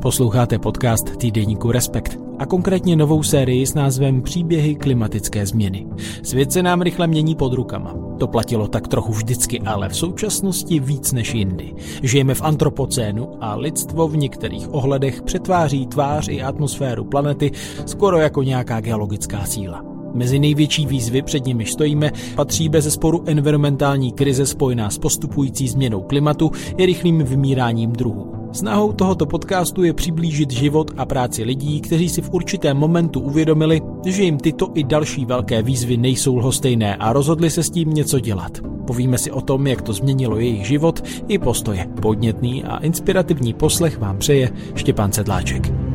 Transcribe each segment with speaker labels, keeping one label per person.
Speaker 1: Posloucháte podcast týdeníku Respekt a konkrétně novou sérii s názvem Příběhy klimatické změny. Svět se nám rychle mění pod rukama. To platilo tak trochu vždycky, ale v současnosti víc než jindy. Žijeme v antropocénu a lidstvo v některých ohledech přetváří tvář i atmosféru planety skoro jako nějaká geologická síla. Mezi největší výzvy, před nimi stojíme, patří bez sporu environmentální krize spojená s postupující změnou klimatu i rychlým vymíráním druhů. Snahou tohoto podcastu je přiblížit život a práci lidí, kteří si v určitém momentu uvědomili, že jim tyto i další velké výzvy nejsou lhostejné a rozhodli se s tím něco dělat. Povíme si o tom, jak to změnilo jejich život i postoje. Podnětný a inspirativní poslech vám přeje Štěpán Sedláček.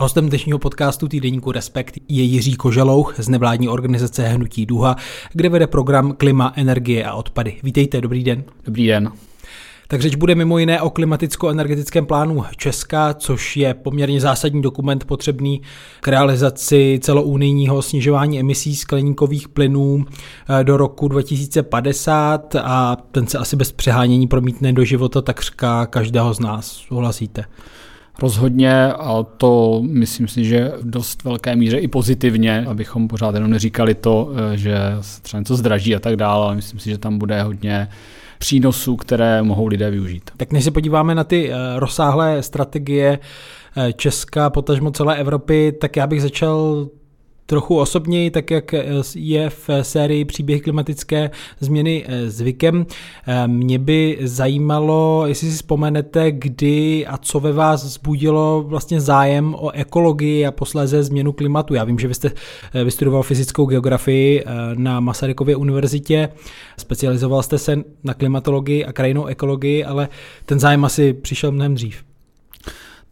Speaker 1: Hostem dnešního podcastu týdeníku Respekt je Jiří Kožalouch z nevládní organizace Hnutí Duha, kde vede program Klima, energie a odpady. Vítejte, dobrý den.
Speaker 2: Dobrý den.
Speaker 1: Tak řeč bude mimo jiné o klimaticko-energetickém plánu Česka, což je poměrně zásadní dokument potřebný k realizaci celounijního snižování emisí skleníkových plynů eh, do roku 2050 a ten se asi bez přehánění promítne do života takřka každého z nás. Souhlasíte?
Speaker 2: Rozhodně a to myslím si, že v dost velké míře i pozitivně, abychom pořád jenom neříkali to, eh, že třeba něco zdraží a tak dále, ale myslím si, že tam bude hodně přínosů, které mohou lidé využít.
Speaker 1: Tak než se podíváme na ty eh, rozsáhlé strategie eh, Česka, potažmo celé Evropy, tak já bych začal trochu osobněji, tak jak eh, je v sérii Příběh klimatické změny eh, zvykem. Eh, mě by zajímalo, jestli si vzpomenete, kdy a co ve vás zbudilo vlastně zájem o ekologii a posléze změnu klimatu. Já vím, že vy jste vystudoval fyzickou geografii na Masarykově univerzitě, specializoval jste se na klimatologii a krajinou ekologii, ale ten zájem asi přišel mnohem dřív.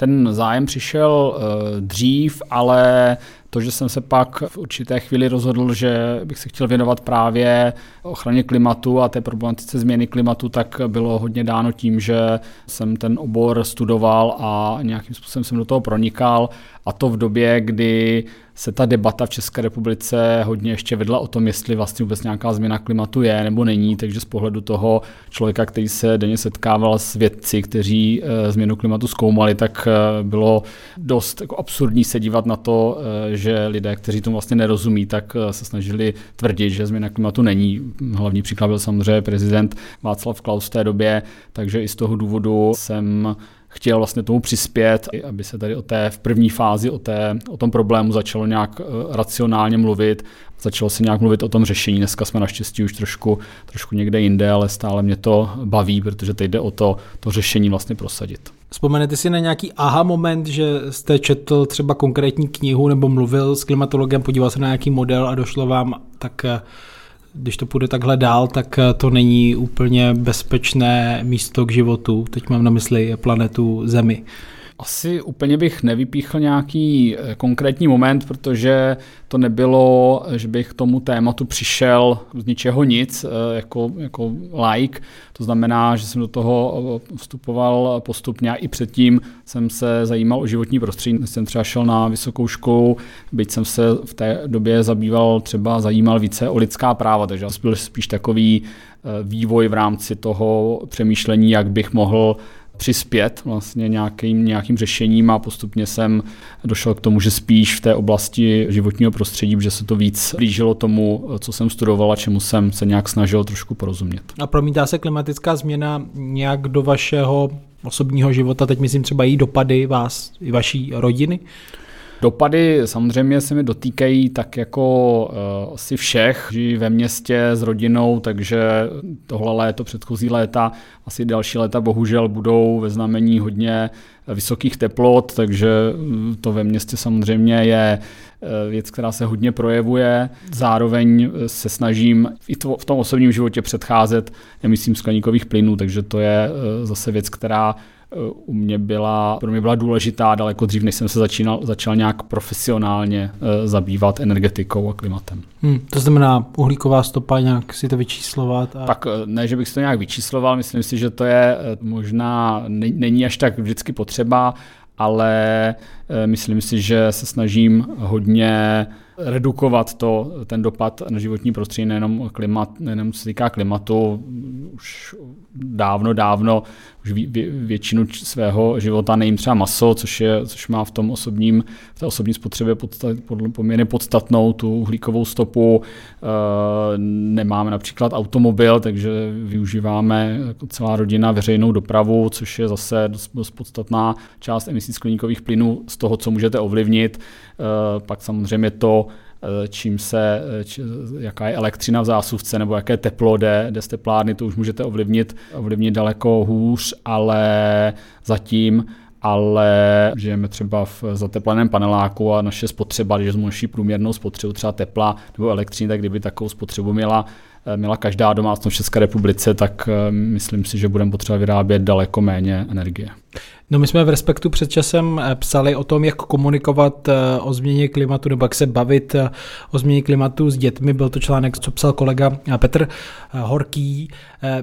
Speaker 2: Ten zájem přišel uh, dřív, ale to, že jsem se pak v určité chvíli rozhodl, že bych se chtěl věnovat právě ochraně klimatu a té problematice změny klimatu, tak bylo hodně dáno tím, že jsem ten obor studoval a nějakým způsobem jsem do toho pronikal. A to v době, kdy se ta debata v České republice hodně ještě vedla o tom, jestli vlastně vůbec nějaká změna klimatu je nebo není, takže z pohledu toho člověka, který se denně setkával s vědci, kteří e, změnu klimatu zkoumali, tak e, bylo dost jako absurdní se dívat na to, e, že lidé, kteří tomu vlastně nerozumí, tak se snažili tvrdit, že změna klimatu není. Hlavní příklad byl samozřejmě prezident Václav Klaus v té době, takže i z toho důvodu jsem chtěl vlastně tomu přispět, aby se tady o té v první fázi o, té, o tom problému začalo nějak uh, racionálně mluvit, začalo se nějak mluvit o tom řešení. Dneska jsme naštěstí už trošku, trošku někde jinde, ale stále mě to baví, protože teď jde o to, to řešení vlastně prosadit.
Speaker 1: Vzpomenete si na nějaký aha moment, že jste četl třeba konkrétní knihu nebo mluvil s klimatologem, podíval se na nějaký model a došlo vám, tak eh, když to půjde takhle dál, tak eh, to není úplně bezpečné místo k životu. Teď mám na mysli planetu Zemi.
Speaker 2: Asi úplně bych nevypíchl nějaký eh, konkrétní moment, protože to nebylo, že bych k tomu tématu přišel z ničeho nic, eh, jako, jako like. To znamená, že jsem do toho eh, vstupoval postupně a i předtím jsem se zajímal o životní prostředí. Jsem třeba šel na vysokou školu, byť jsem se v té době zabýval třeba zajímal více o lidská práva, takže byl spíš takový vývoj v rámci toho přemýšlení, jak bych mohl přispět vlastně nějakým, nějakým řešením a postupně jsem došel k tomu, že spíš v té oblasti životního prostředí, že se to víc blížilo tomu, co jsem studoval a čemu jsem se nějak snažil trošku porozumět.
Speaker 1: A promítá se klimatická změna nějak do vašeho osobního života, teď myslím třeba její dopady vás i vaší rodiny?
Speaker 2: Dopady samozřejmě se mi dotýkají tak jako uh, asi všech. Žijí ve městě s rodinou, takže tohle léto, předchozí léta, asi další léta bohužel budou ve znamení hodně vysokých teplot, takže mm, to ve městě samozřejmě je eh, věc, která se hodně projevuje. Zároveň se snažím i to, v tom osobním životě předcházet emisím skleníkových plynů, takže to je eh, zase věc, která u mě byla, pro mě byla důležitá daleko dřív, než jsem se začínal, začal nějak profesionálně uh, zabývat energetikou a klimatem.
Speaker 1: Hmm, to znamená uhlíková stopa, nějak si to vyčíslovat?
Speaker 2: A... Tak eh, ne, že bych si to nějak vyčísloval, myslím si, že to je eh, možná, není až tak vždycky potřeba, ale Myslím si, že se snažím hodně redukovat to, ten dopad na životní prostředí, nejenom, klimat, nejenom se týká klimatu, už dávno, dávno, už vě, většinu svého života nejím třeba maso, což, je, což má v tom osobním, v té osobní spotřebě podstat, poměrně podstatnou tu uhlíkovou stopu. E, nemáme například automobil, takže využíváme jako celá rodina veřejnou dopravu, což je zase dost, dost podstatná část emisí skleníkových plynů z toho, co můžete ovlivnit. E, pak samozřejmě to, čím se, eh, či, jaká je elektřina v zásuvce nebo jaké teplo jde, jde z teplárny, to už můžete ovlivnit, ovlivnit daleko hůř, ale zatím ale žijeme třeba v zatepleném paneláku a naše spotřeba, když jsme naši průměrnou spotřebu třeba tepla nebo elektřiny, tak kdyby takovou spotřebu měla, eh, měla každá domácnost v České republice, tak myslím si, že budeme potřeba vyrábět daleko méně energie.
Speaker 1: No my jsme v Respektu před časem eh, psali o tom, jak komunikovat eh, o změně klimatu nebo jak se bavit eh, o změně klimatu s dětmi. Byl to článek, co psal kolega Petr Horký.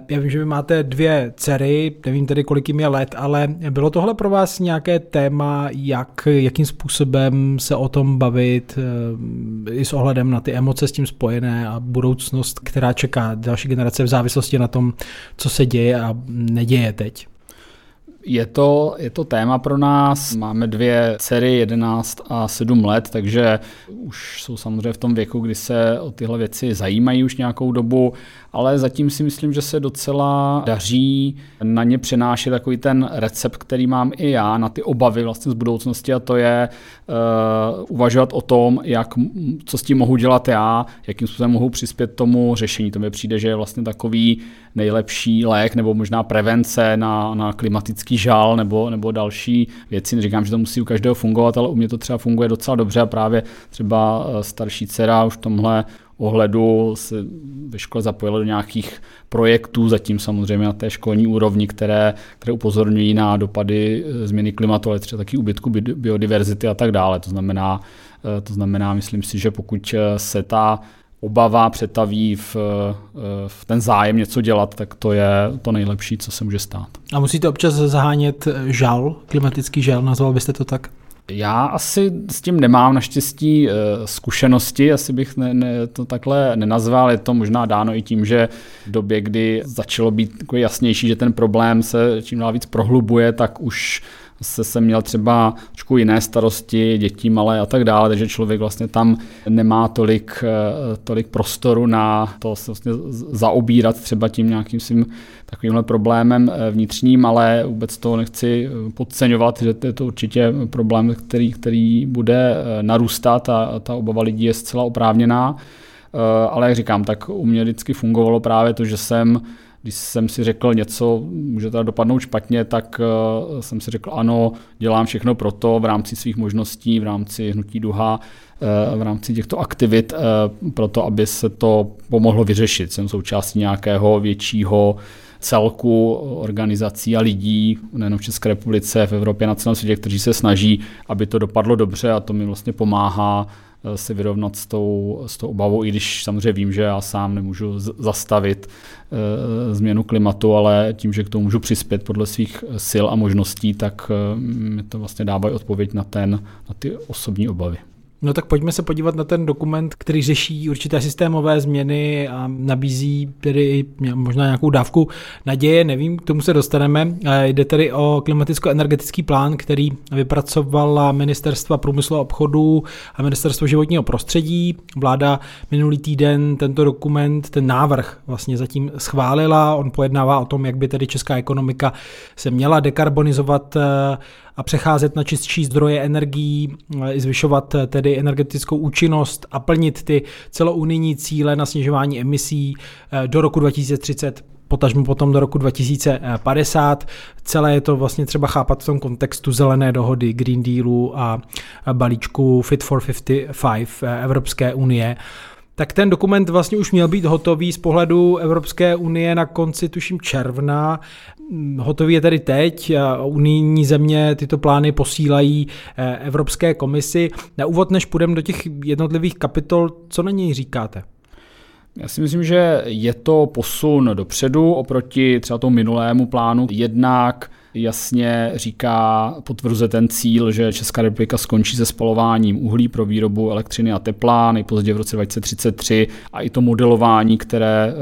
Speaker 1: Já vím, že vy máte dvě dcery, nevím tedy, kolik jim je let, ale bylo tohle pro vás nějaké téma, jak, jakým způsobem se o tom bavit i s ohledem na ty emoce s tím spojené a budoucnost, která čeká další generace v závislosti na tom, co se děje a neděje teď?
Speaker 2: Je to, je to téma pro nás. Máme dvě dcery, 11 a 7 let, takže už jsou samozřejmě v tom věku, kdy se o tyhle věci zajímají už nějakou dobu, ale zatím si myslím, že se docela daří na ně přenášet takový ten recept, který mám i já, na ty obavy vlastně z budoucnosti a to je uh, uvažovat o tom, jak, co s tím mohu dělat já, jakým způsobem mohu přispět tomu řešení. To mi přijde, že je vlastně takový nejlepší lék nebo možná prevence na, na klimatický žal nebo, nebo další věci. Neříkám, že to musí u každého fungovat, ale u mě to třeba funguje docela dobře a právě třeba eh, starší dcera už tomhle ohledu se ve škole zapojila do nějakých projektů, zatím samozřejmě na té školní úrovni, které, které upozorňují na dopady eh, změny klimatu, ale třeba taky úbytku biodiverzity a tak dále. To znamená, eh, to znamená, myslím si, že pokud se ta obava přetaví v, v ten zájem něco dělat, tak to je to nejlepší, co se může stát.
Speaker 1: A musíte občas zahánět žal, klimatický žal, nazval byste to tak?
Speaker 2: Já asi s tím nemám naštěstí eh, zkušenosti, asi bych ne, ne, to takhle nenazval. Je to možná dáno i tím, že v době, kdy začalo být jasnější, že ten problém se čím dál víc prohlubuje, tak už se jsem měl třeba trošku jiné starosti, děti malé a tak dále, takže člověk vlastně tam nemá tolik, eh, tolik prostoru na to se vlastně zaobírat třeba tím nějakým svým takovýmhle problémem eh, vnitřním, ale vůbec to nechci eh, podceňovat, že to je to určitě problém, který, který bude narůstat a ta obava lidí je zcela oprávněná. Ale jak říkám, tak u mě vždycky fungovalo právě to, že jsem když jsem si řekl něco, může to dopadnout špatně, tak uh, jsem si řekl ano, dělám všechno pro to v rámci svých možností, v rámci hnutí duha, uh, v rámci těchto aktivit, uh, pro to, aby se to pomohlo vyřešit. Jsem součástí nějakého většího celku organizací a lidí, nejen v České republice, v Evropě, na celém světě, kteří se snaží, aby to dopadlo dobře a to mi vlastně pomáhá Eh, se vyrovnat s tou, s tou obavou, i když samozřejmě vím, že já sám nemůžu zastavit e, změnu klimatu, ale tím, že k tomu můžu přispět podle svých sil a možností, tak e, mi to vlastně dávají odpověď na, ten, na ty osobní obavy.
Speaker 1: No tak pojďme se podívat na ten dokument, který řeší určité systémové změny a nabízí tedy možná nějakou dávku naděje, nevím, k tomu se dostaneme. Jde tedy o klimaticko-energetický plán, který vypracovala Ministerstva průmyslu a obchodu a Ministerstvo životního prostředí. Vláda minulý týden tento dokument, ten návrh vlastně zatím schválila. On pojednává o tom, jak by tedy česká ekonomika se měla dekarbonizovat a přecházet na čistší zdroje energií, i zvyšovat tedy energetickou účinnost a plnit ty celounijní cíle na snižování emisí eh, do roku 2030 potažmo potom do roku 2050. Celé je to vlastně třeba chápat v tom kontextu zelené dohody, Green Dealu a balíčku Fit for 55 eh, Evropské unie tak ten dokument vlastně už měl být hotový z pohledu Evropské unie na konci, tuším, června. Hotový je tedy teď. Unijní země tyto plány posílají eh, Evropské komisi. Na úvod, než půjdeme do těch jednotlivých kapitol, co na něj říkáte?
Speaker 2: Já si myslím, že je to posun dopředu oproti třeba tomu minulému plánu. Jednak jasně říká, potvrzuje ten cíl, že Česká republika skončí se spalováním uhlí pro výrobu elektřiny a tepla nejpozději v roce 2033 a i to modelování, které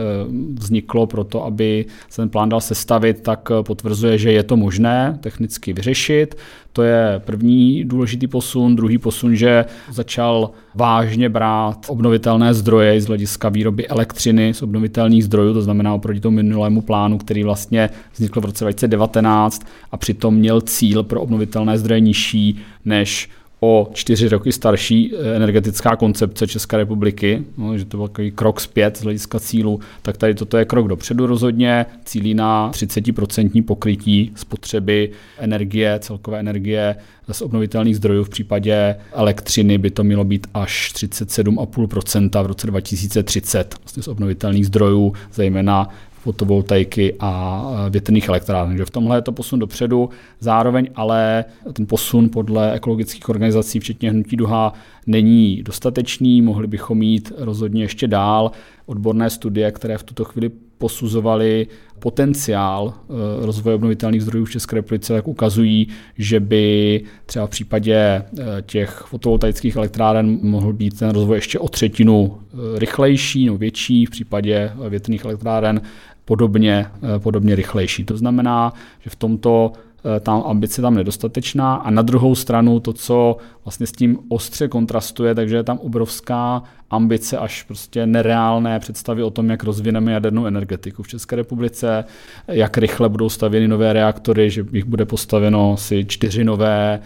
Speaker 2: vzniklo pro to, aby se ten plán dal sestavit, tak potvrzuje, že je to možné technicky vyřešit. To je první důležitý posun. Druhý posun, že začal vážně brát obnovitelné zdroje z hlediska výroby elektřiny z obnovitelných zdrojů, to znamená oproti tomu minulému plánu, který vlastně vznikl v roce 2019 a přitom měl cíl pro obnovitelné zdroje nižší než o čtyři roky starší eh, energetická koncepce České republiky, no, že to byl takový krok zpět z hlediska cílu, tak tady toto je krok dopředu rozhodně, cílí na 30% pokrytí spotřeby energie, celkové energie z obnovitelných zdrojů. V případě elektřiny by to mělo být až 37,5% v roce 2030 vlastně z obnovitelných zdrojů, zejména fotovoltaiky a větrných elektráren. Takže v tomhle je to posun dopředu. Zároveň ale ten posun podle ekologických organizací, včetně Hnutí Duha, není dostatečný. Mohli bychom jít rozhodně ještě dál. Odborné studie, které v tuto chvíli posuzovaly potenciál eh, rozvoje obnovitelných zdrojů v České republice, tak ukazují, že by třeba v případě eh, těch fotovoltaických elektráren mohl být ten rozvoj ještě o třetinu eh, rychlejší nebo větší, v případě větrných elektráren podobně, eh, podobně rychlejší. To znamená, že v tomto eh, ta ambice tam nedostatečná a na druhou stranu to, co vlastně s tím ostře kontrastuje, takže je tam obrovská ambice až prostě nereálné představy o tom, jak rozvineme jadernou energetiku v České republice, jak rychle budou stavěny nové reaktory, že jich bude postaveno asi čtyři nové,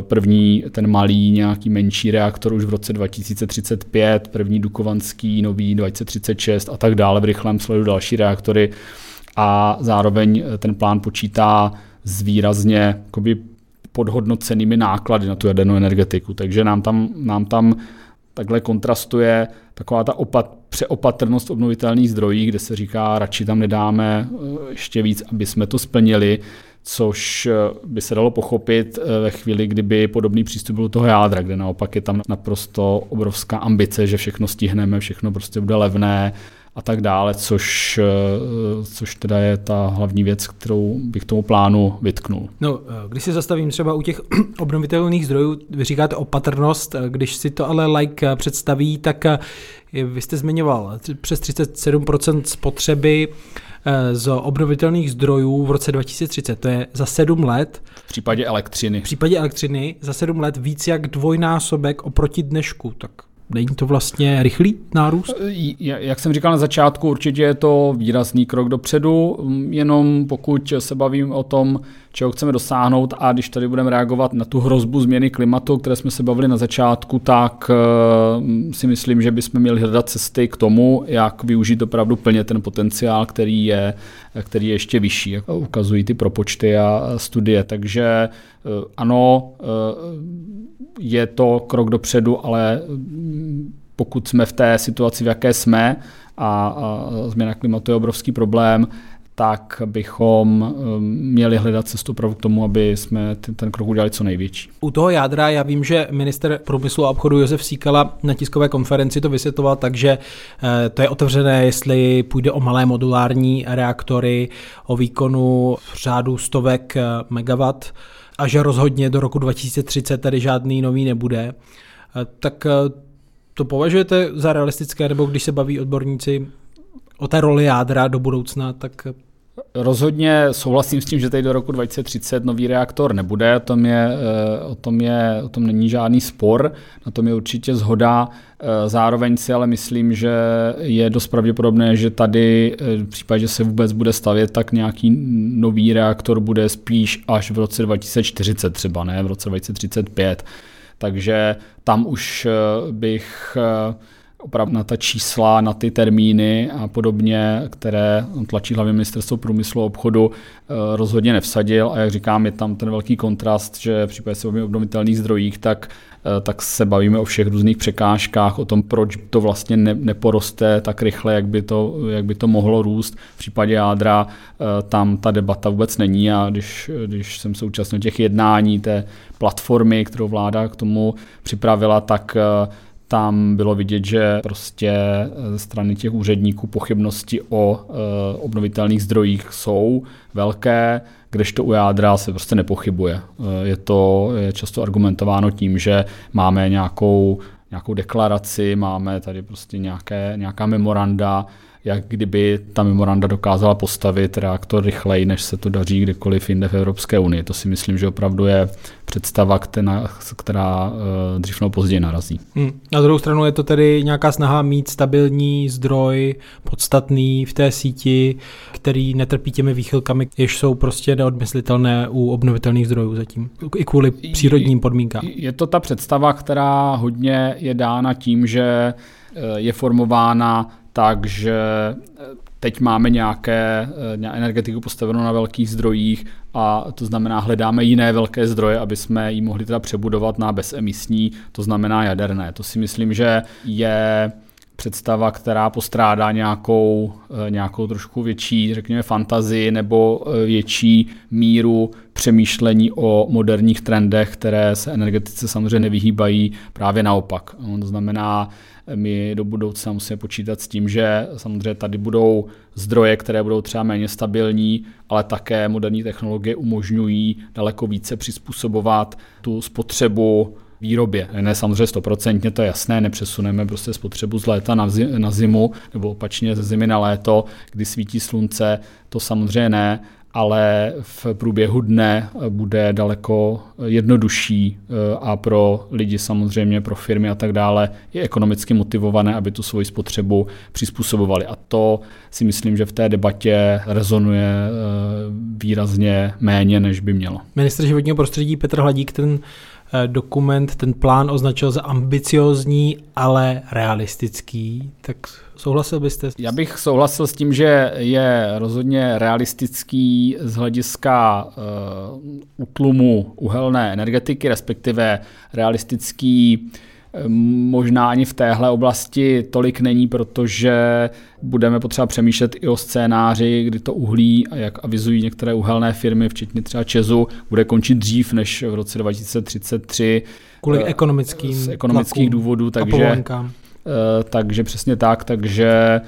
Speaker 2: první ten malý nějaký menší reaktor už v roce 2035, první dukovanský nový 2036 a tak dále v rychlém sledu další reaktory a zároveň eh, ten plán počítá s výrazně jakoby, podhodnocenými náklady na tu jadernou energetiku. Takže nám tam, nám tam takhle kontrastuje taková ta opat, přeopatrnost v obnovitelných zdrojích, kde se říká, radši tam nedáme eh, ještě víc, aby jsme to splnili, což eh, by se dalo pochopit eh, ve chvíli, kdyby podobný přístup byl toho jádra, kde naopak je tam naprosto obrovská ambice, že všechno stihneme, všechno prostě bude levné a tak dále, což, eh, což teda je ta hlavní věc, kterou bych tomu plánu vytknul.
Speaker 1: No, když se zastavím třeba u těch obnovitelných zdrojů, vy říkáte opatrnost, když si to ale like představí, tak vy jste zmiňoval přes 37% spotřeby Eh, z obnovitelných zdrojů v roce 2030. To je za sedm let.
Speaker 2: V případě elektřiny.
Speaker 1: V případě elektřiny za sedm let víc jak dvojnásobek oproti dnešku. Tak Není to vlastně rychlý nárůst?
Speaker 2: Eh, jak jsem říkal na začátku, určitě je to výrazný krok dopředu, jenom pokud se bavím o tom, čeho chceme dosáhnout a když tady budeme reagovat na tu hrozbu změny klimatu, které jsme se bavili na začátku, tak eh, si myslím, že bychom měli hledat cesty k tomu, jak využít opravdu plně ten potenciál, který je, který je ještě vyšší, jak ukazují ty propočty a studie. Takže eh, ano, je to krok dopředu, ale pokud jsme v té situaci, v jaké jsme, a změna klimatu je obrovský problém, tak bychom um, měli hledat cestu opravdu k tomu, aby jsme ten, ten krok udělali co největší.
Speaker 1: U toho jádra já vím, že minister průmyslu a obchodu Josef Síkala na tiskové konferenci to vysvětloval, takže eh, to je otevřené, jestli půjde o malé modulární reaktory o výkonu v řádu stovek eh, megawatt a že rozhodně do roku 2030 tady žádný nový nebude. Eh, tak to považujete za realistické, nebo když se baví odborníci o té roli jádra do budoucna, tak
Speaker 2: Rozhodně souhlasím s tím, že tady do roku 2030 nový reaktor nebude, o tom, je, eh, o tom, je, o tom není žádný spor, na tom je určitě zhoda. Eh, zároveň si ale myslím, že je dost pravděpodobné, že tady eh, v případě, že se vůbec bude stavět, tak nějaký nový reaktor bude spíš až v roce 2040 třeba, ne v roce 2035. Takže tam už bych opravdu na ta čísla, na ty termíny a podobně, které tlačí hlavně ministerstvo průmyslu a obchodu, eh, rozhodně nevsadil. A jak říkám, je tam ten velký kontrast, že v případě se o obnovitelných zdrojích, tak, eh, tak se bavíme o všech různých překážkách, o tom, proč to vlastně ne, neporoste tak rychle, jak by, to, jak by to mohlo růst. V případě jádra eh, tam ta debata vůbec není a když, když jsem současně těch jednání té platformy, kterou vláda k tomu připravila, tak tam bylo vidět, že prostě ze strany těch úředníků pochybnosti o e, obnovitelných zdrojích jsou velké, kdežto u jádra se prostě nepochybuje. E, je to je často argumentováno tím, že máme nějakou, nějakou deklaraci, máme tady prostě nějaké, nějaká memoranda, jak kdyby ta memoranda dokázala postavit reaktor rychleji, než se to daří kdekoliv jinde v Evropské unii. To si myslím, že opravdu je představa, která, která eh, dřív nebo později narazí.
Speaker 1: Hmm. Na druhou stranu je to tedy nějaká snaha mít stabilní zdroj, podstatný v té síti, který netrpí těmi výchylkami, jež jsou prostě neodmyslitelné u obnovitelných zdrojů zatím, i kvůli přírodním podmínkám.
Speaker 2: Je to ta představa, která hodně je dána tím, že eh, je formována takže eh, teď máme nějaké eh, energetiku postavenou na velkých zdrojích a to znamená hledáme jiné velké zdroje, aby jsme ji mohli teda přebudovat na bezemisní, to znamená jaderné. To si myslím, že je představa, která postrádá nějakou, eh, nějakou trošku větší, řekněme, fantazii nebo větší míru přemýšlení o moderních trendech, které se energetice samozřejmě nevyhýbají, právě naopak. To znamená, my do budoucna musíme počítat s tím, že samozřejmě tady budou zdroje, které budou třeba méně stabilní, ale také moderní technologie umožňují daleko více přizpůsobovat tu spotřebu výrobě. Ne samozřejmě stoprocentně, to je jasné, nepřesuneme prostě spotřebu z léta na, na zimu, nebo opačně ze zimy na léto, kdy svítí slunce, to samozřejmě ne, ale v průběhu dne bude daleko jednodušší eh, a pro lidi samozřejmě, pro firmy a tak dále je ekonomicky motivované, aby tu svoji spotřebu přizpůsobovali. A to si myslím, že v té debatě rezonuje eh, výrazně méně, než by mělo.
Speaker 1: Ministr životního prostředí Petr Hladík ten dokument, ten plán označil za ambiciozní, ale realistický. Tak Souhlasil byste?
Speaker 2: Já bych souhlasil s tím, že je rozhodně realistický z hlediska uh, utlumu uhelné energetiky, respektive realistický uh, možná ani v téhle oblasti tolik není, protože budeme potřeba přemýšlet i o scénáři, kdy to uhlí, a jak avizují některé uhelné firmy, včetně třeba Česu, bude končit dřív než v roce 2033.
Speaker 1: Kvůli eh, ekonomickým
Speaker 2: z ekonomických důvodů, takže Eh, takže přesně tak, takže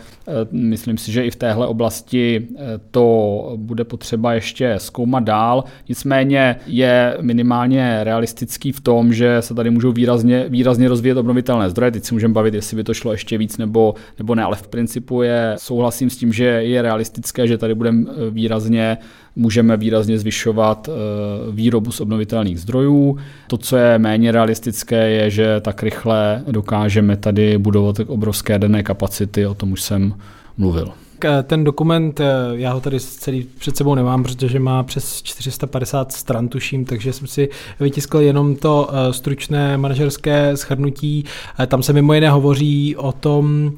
Speaker 2: myslím si, že i v téhle oblasti eh, to bude potřeba ještě zkoumat dál. Nicméně je minimálně realistický v tom, že se tady můžou výrazně, výrazně rozvíjet obnovitelné zdroje. Teď si můžeme bavit, jestli by to šlo ještě víc nebo, nebo ne, ale v principu je souhlasím s tím, že je realistické, že tady budeme výrazně můžeme výrazně zvyšovat eh, výrobu z obnovitelných zdrojů. To, co je méně realistické, je, že tak rychle dokážeme tady budovat obrovské denné kapacity, o tom už jsem mluvil.
Speaker 1: Eh, ten dokument, eh, já ho tady celý před sebou nemám, protože má přes 450 stran, tuším, takže jsem si vytiskl jenom to stručné manažerské shrnutí. Tam se mimo jiné hovoří o tom,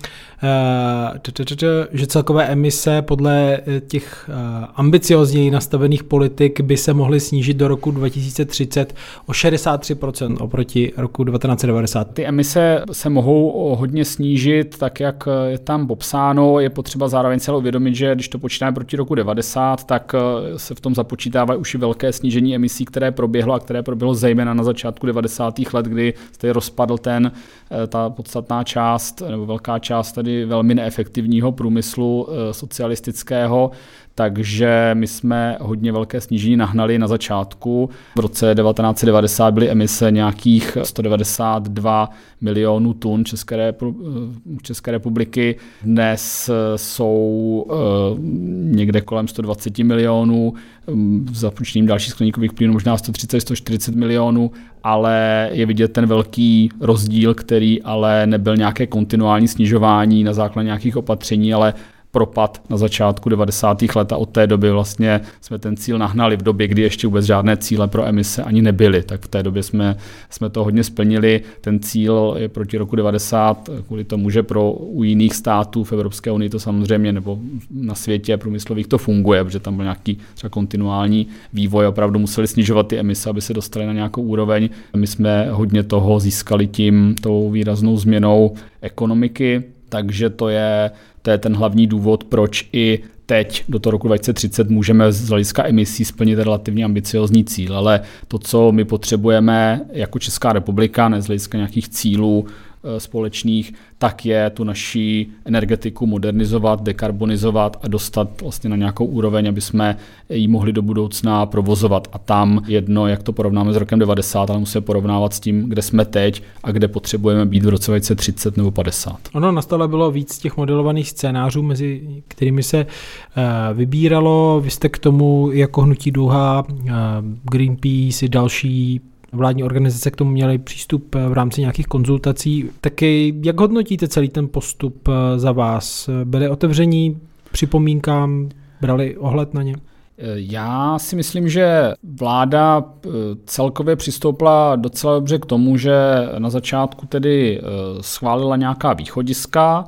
Speaker 1: Eh, že celkové emise podle eh, těch eh, ambiciozněji nastavených politik by se mohly snížit do roku 2030 o 63% oproti roku 1990.
Speaker 2: Ty emise se mohou hodně snížit, tak jak je tam popsáno. Je potřeba zároveň celou uvědomit, že když to počítáme proti roku 90, tak se v tom započítávají už i velké snížení emisí, které proběhlo a které proběhlo zejména na začátku 90. let, kdy se rozpadl ten, ta podstatná část nebo velká část tady velmi neefektivního průmyslu eh, socialistického, takže my jsme hodně velké snížení nahnali na začátku. V roce 1990 byly emise nějakých 192 milionů tun České, eh, republiky. Dnes eh, jsou někde kolem 120 milionů, mm, započtením dalších skleníkových plynů možná 130-140 milionů, ale je vidět ten velký rozdíl, který ale nebyl nějaké kontinuální snižování na základě nějakých opatření, ale propad na začátku 90. let a od té doby vlastně jsme ten cíl nahnali v době, kdy ještě vůbec žádné cíle pro emise ani nebyly, tak v té době jsme, jsme to hodně splnili. Ten cíl je proti roku 90 kvůli tomu, že pro u jiných států v Evropské unii to samozřejmě nebo na světě průmyslových to funguje, protože tam byl nějaký třeba kontinuální vývoj, opravdu museli snižovat ty emise, aby se dostali na nějakou úroveň. My jsme hodně toho získali tím, tou výraznou změnou ekonomiky, takže to je to je ten hlavní důvod, proč i teď do toho roku 2030 můžeme z hlediska emisí splnit relativně ambiciozní cíl, ale to, co my potřebujeme jako Česká republika, ne z hlediska nějakých cílů společných, tak je tu naší energetiku modernizovat, dekarbonizovat a dostat vlastně na nějakou úroveň, aby jsme ji mohli do budoucna provozovat. A tam jedno, jak to porovnáme s rokem 90, ale musíme porovnávat s tím, kde jsme teď a kde potřebujeme být v roce 2030 nebo 50.
Speaker 1: Ono na stole bylo víc těch modelovaných scénářů, mezi kterými se uh, vybíralo. Vy jste k tomu jako hnutí Duha, uh, Greenpeace i další vládní organizace k tomu měly přístup v rámci nějakých konzultací. Taky jak hodnotíte celý ten postup eh, za vás? Byli otevření připomínkám, brali ohled na ně?
Speaker 2: Já si myslím, že vláda eh, celkově přistoupila docela dobře k tomu, že na začátku tedy eh, schválila nějaká východiska,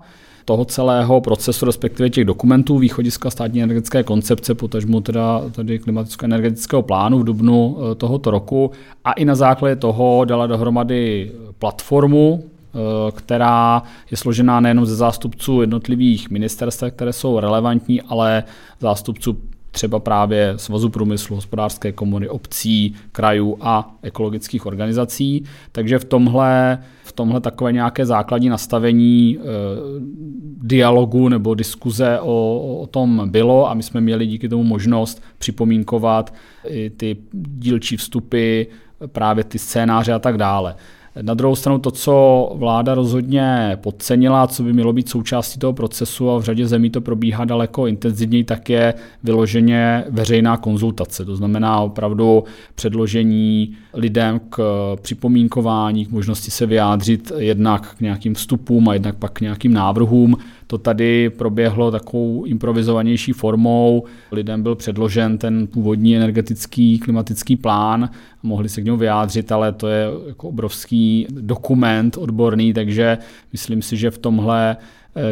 Speaker 2: toho celého procesu, respektive těch dokumentů východiska státní energetické koncepce, potažmo teda tady klimaticko-energetického plánu v dubnu eh, tohoto roku. A i na základě toho dala dohromady platformu, eh, která je složená nejenom ze zástupců jednotlivých ministerstv, které jsou relevantní, ale zástupců třeba právě Svazu průmyslu, hospodářské komory, obcí, krajů a ekologických organizací. Takže v tomhle, v tomhle takové nějaké základní nastavení e, dialogu nebo diskuze o, o tom bylo a my jsme měli díky tomu možnost připomínkovat i ty dílčí vstupy, právě ty scénáře a tak dále. Na druhou stranu to, co vláda rozhodně podcenila, co by mělo být součástí toho procesu a v řadě zemí to probíhá daleko intenzivněji, tak je vyloženě veřejná konzultace. To znamená opravdu předložení lidem k připomínkování, k možnosti se vyjádřit jednak k nějakým vstupům a jednak pak k nějakým návrhům. To tady proběhlo takovou improvizovanější formou. Lidem byl předložen ten původní energetický klimatický plán, mohli se k němu vyjádřit, ale to je jako obrovský dokument odborný, takže myslím si, že v tomhle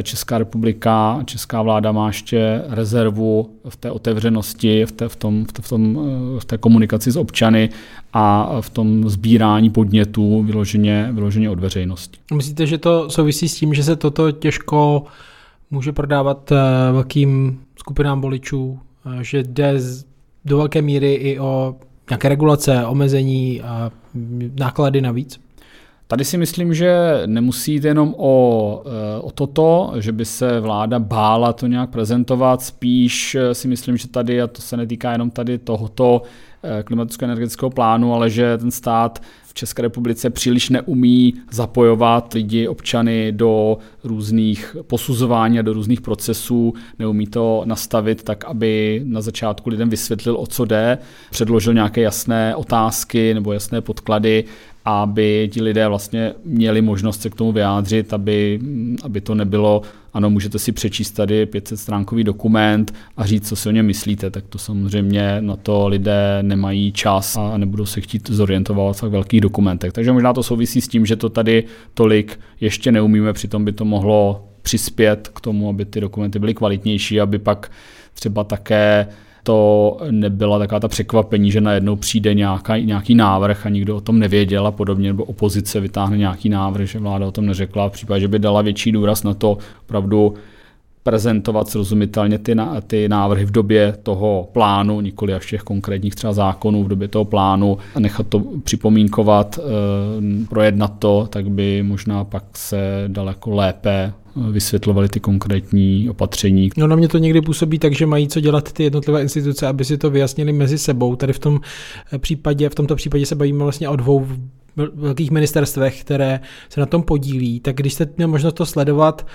Speaker 2: Česká republika, česká vláda má ještě rezervu v té otevřenosti, v té, v tom, v té, v tom, eh, v té komunikaci s občany a v tom sbírání podnětů vyloženě, vyloženě od veřejnosti.
Speaker 1: Myslíte, že to souvisí s tím, že se toto těžko může prodávat eh, velkým skupinám voličů, že jde do velké míry i o nějaké regulace, omezení a náklady navíc?
Speaker 2: Tady si myslím, že nemusí jít jenom o, eh, o toto, že by se vláda bála to nějak prezentovat, spíš eh, si myslím, že tady, a to se netýká jenom tady tohoto eh, klimaticko-energetického plánu, ale že ten stát v České republice příliš neumí zapojovat lidi, občany do různých posuzování a do různých procesů, neumí to nastavit tak, aby na začátku lidem vysvětlil, o co jde, předložil nějaké jasné otázky nebo jasné podklady aby ti lidé vlastně měli možnost se k tomu vyjádřit, aby, aby to nebylo, ano, můžete si přečíst tady 500 stránkový dokument a říct, co si o něm myslíte, tak to samozřejmě na to lidé nemají čas a nebudou se chtít zorientovat v velkých dokumentech. Takže možná to souvisí s tím, že to tady tolik ještě neumíme, přitom by to mohlo přispět k tomu, aby ty dokumenty byly kvalitnější, aby pak třeba také to nebyla taková ta překvapení, že najednou přijde nějaká, nějaký návrh a nikdo o tom nevěděl a podobně, nebo opozice vytáhne nějaký návrh, že vláda o tom neřekla. V případě, že by dala větší důraz na to opravdu prezentovat srozumitelně ty, ty návrhy v době toho plánu, nikoli až těch konkrétních třeba zákonů v době toho plánu a nechat to připomínkovat, eh, projednat to, tak by možná pak se daleko lépe vysvětlovali ty konkrétní opatření.
Speaker 1: No na mě to někdy působí tak, že mají co dělat ty jednotlivé instituce, aby si to vyjasnili mezi sebou. Tady v tom případě, v tomto případě se bavíme vlastně o dvou velkých ministerstvech, které se na tom podílí. Tak když jste měl možnost to sledovat,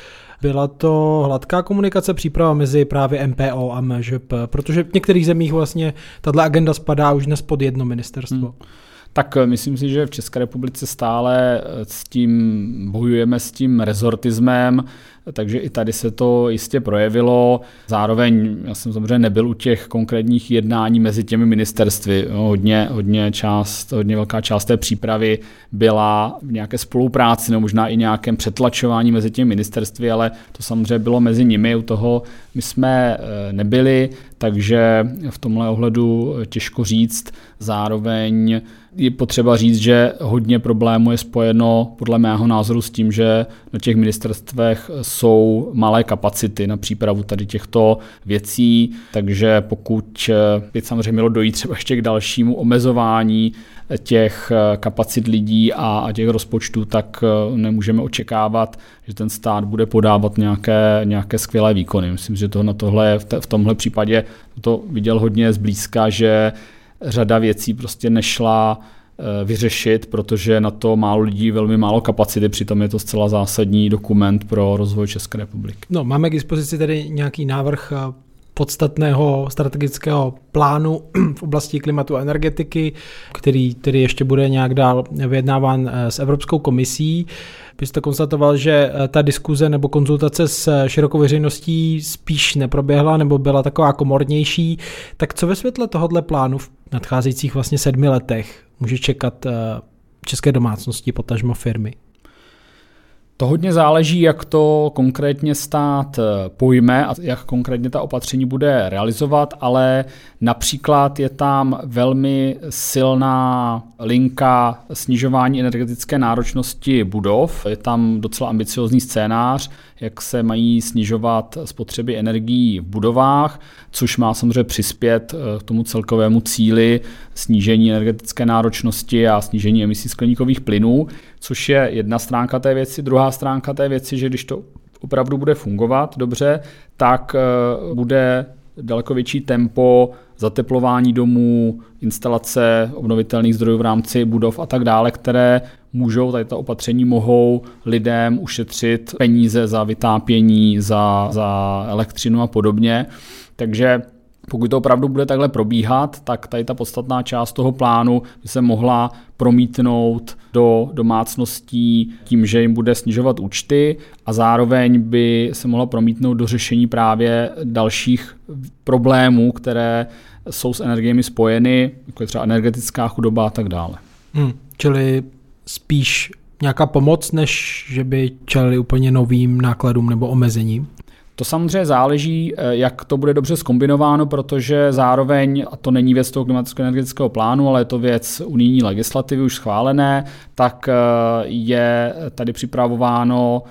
Speaker 1: byla to hladká komunikace, příprava mezi právě MPO a MŽP, protože v některých zemích vlastně tato agenda spadá už dnes pod jedno ministerstvo. Hmm.
Speaker 2: Tak eh, myslím si, že v České republice stále eh, s tím bojujeme s tím rezortismem, takže i tady se to jistě projevilo. Zároveň já jsem samozřejmě nebyl u těch konkrétních jednání mezi těmi ministerstvy. Hodně, hodně, část, hodně velká část té přípravy byla v nějaké spolupráci nebo možná i nějakém přetlačování mezi těmi ministerstvy, ale to samozřejmě bylo mezi nimi. U toho my jsme eh, nebyli, takže v tomhle ohledu těžko říct. Zároveň je potřeba říct, že hodně problémů je spojeno podle mého názoru s tím, že na těch ministerstvech jsou malé kapacity na přípravu tady těchto věcí, takže pokud by samozřejmě mělo dojít třeba ještě k dalšímu omezování těch kapacit lidí a, a těch rozpočtů, tak nemůžeme očekávat, že ten stát bude podávat nějaké, nějaké skvělé výkony. Myslím, že to na tohle, v tomhle případě to viděl hodně zblízka, že řada věcí prostě nešla eh, vyřešit, protože na to málo lidí, velmi málo kapacity, přitom je to zcela zásadní dokument pro rozvoj České republiky.
Speaker 1: No, máme k dispozici tedy nějaký návrh eh, podstatného strategického plánu v oblasti klimatu a energetiky, který tedy ještě bude nějak dál vyjednáván eh, s Evropskou komisí. Vy jste konstatoval, že ta diskuze nebo konzultace s širokou veřejností spíš neproběhla nebo byla taková komornější. Tak co ve světle tohohle plánu v nadcházejících vlastně sedmi letech může čekat eh, české domácnosti, potažmo firmy?
Speaker 2: To hodně záleží, jak to konkrétně stát eh, pojme a jak konkrétně ta opatření bude realizovat, ale například je tam velmi silná linka snižování energetické náročnosti budov. Je tam docela ambiciozní scénář, jak se mají snižovat spotřeby energií v budovách, což má samozřejmě přispět eh, k tomu celkovému cíli snížení energetické náročnosti a snížení emisí skleníkových plynů, což je jedna stránka té věci. Druhá stránka té věci, že když to opravdu bude fungovat dobře, tak eh, bude daleko větší tempo zateplování domů, instalace obnovitelných zdrojů v rámci budov a tak dále, které můžou, tady ta opatření mohou lidem ušetřit peníze za vytápění, za, za elektřinu a podobně. Takže pokud to opravdu bude takhle probíhat, tak tady ta podstatná část toho plánu by se mohla promítnout do domácností tím, že jim bude snižovat účty a zároveň by se mohla promítnout do řešení právě dalších problémů, které jsou s energiemi spojeny, jako je třeba energetická chudoba a tak dále.
Speaker 1: Hmm, čili spíš nějaká pomoc, než že by čelili úplně novým nákladům nebo omezením?
Speaker 2: To samozřejmě záleží, eh, jak to bude dobře skombinováno, protože zároveň, a to není věc toho klimatického energetického plánu, ale je to věc unijní legislativy už schválené, tak eh, je tady připravováno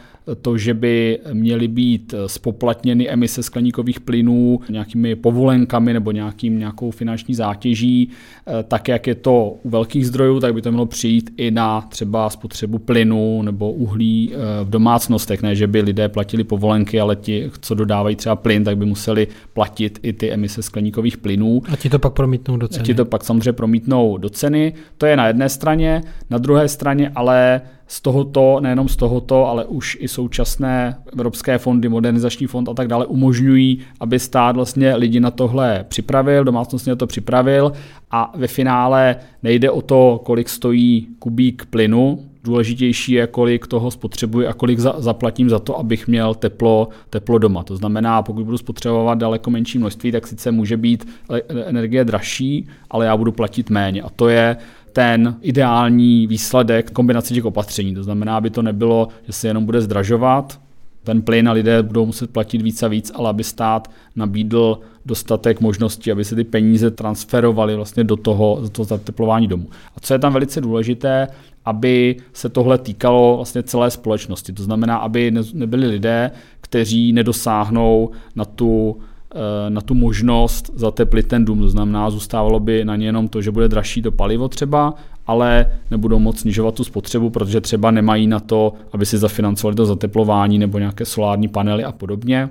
Speaker 2: to, že by měly být spoplatněny emise skleníkových plynů nějakými povolenkami nebo nějakým, nějakou finanční zátěží, eh, tak jak je to u velkých zdrojů, tak by to mělo přijít i na třeba spotřebu plynu nebo uhlí eh, v domácnostech, ne, že by lidé platili povolenky, ale ti, co dodávají třeba plyn, tak by museli platit i ty emise skleníkových plynů.
Speaker 1: A ti to pak promítnou do ceny. A
Speaker 2: ti to pak samozřejmě promítnou do ceny. To je na jedné straně, na druhé straně ale z tohoto, nejenom z tohoto, ale už i současné evropské fondy, modernizační fond a tak dále umožňují, aby stát vlastně lidi na tohle připravil, domácnosti na to připravil a ve finále nejde o to, kolik stojí kubík plynu, důležitější je, kolik toho spotřebuji a kolik za, zaplatím za to, abych měl teplo, teplo doma. To znamená, pokud budu spotřebovat daleko menší množství, tak sice může být energie dražší, ale já budu platit méně. A to je ten ideální výsledek kombinace těch opatření. To znamená, aby to nebylo, že se jenom bude zdražovat, ten plyn a lidé budou muset platit víc a víc, ale aby stát nabídl dostatek možností, aby se ty peníze transferovaly vlastně do toho, do toho zateplování domu. A co je tam velice důležité, aby se tohle týkalo vlastně celé společnosti. To znamená, aby nebyli lidé, kteří nedosáhnou na tu na tu možnost zateplit ten dům. To znamená, zůstávalo by na ně jenom to, že bude dražší to palivo třeba, ale nebudou moc snižovat tu spotřebu, protože třeba nemají na to, aby si zafinancovali to zateplování nebo nějaké solární panely a podobně.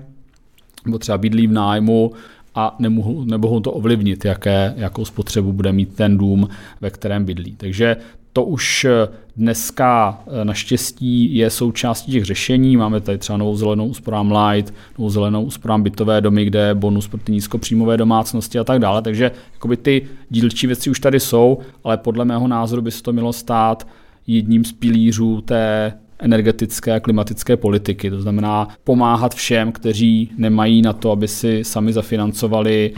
Speaker 2: Nebo třeba bydlí v nájmu a nemohou, nemohou to ovlivnit, jaké, jakou spotřebu bude mít ten dům, ve kterém bydlí. Takže to už eh, dneska eh, naštěstí je součástí těch řešení. Máme tady třeba novou zelenou úsporám light, novou zelenou úsporám bytové domy, kde je bonus pro ty nízkopříjmové domácnosti a tak dále. Takže jakoby ty dílčí věci už tady jsou, ale podle mého názoru by se to mělo stát jedním z pilířů té energetické a klimatické politiky. To znamená pomáhat všem, kteří nemají na to, aby si sami zafinancovali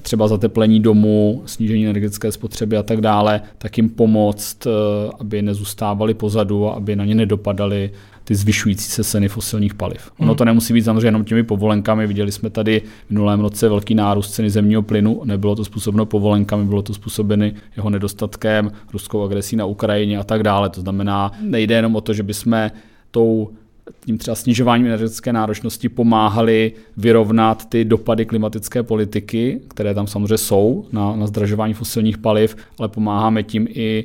Speaker 2: třeba zateplení domu, snížení energetické spotřeby a tak dále, tak jim pomoct, eh, aby nezůstávali pozadu a aby na ně nedopadaly ty zvyšující se ceny fosilních paliv. Ono hmm. to nemusí být samozřejmě jenom těmi povolenkami. Viděli jsme tady v minulém roce velký nárůst ceny zemního plynu. Nebylo to způsobeno povolenkami, bylo to způsobeno jeho nedostatkem, ruskou agresí na Ukrajině a tak dále. To znamená, nejde jenom o to, že bychom tou tím třeba snižováním energetické náročnosti pomáhali vyrovnat ty dopady klimatické politiky, které tam samozřejmě jsou na, na zdražování fosilních paliv, ale pomáháme tím i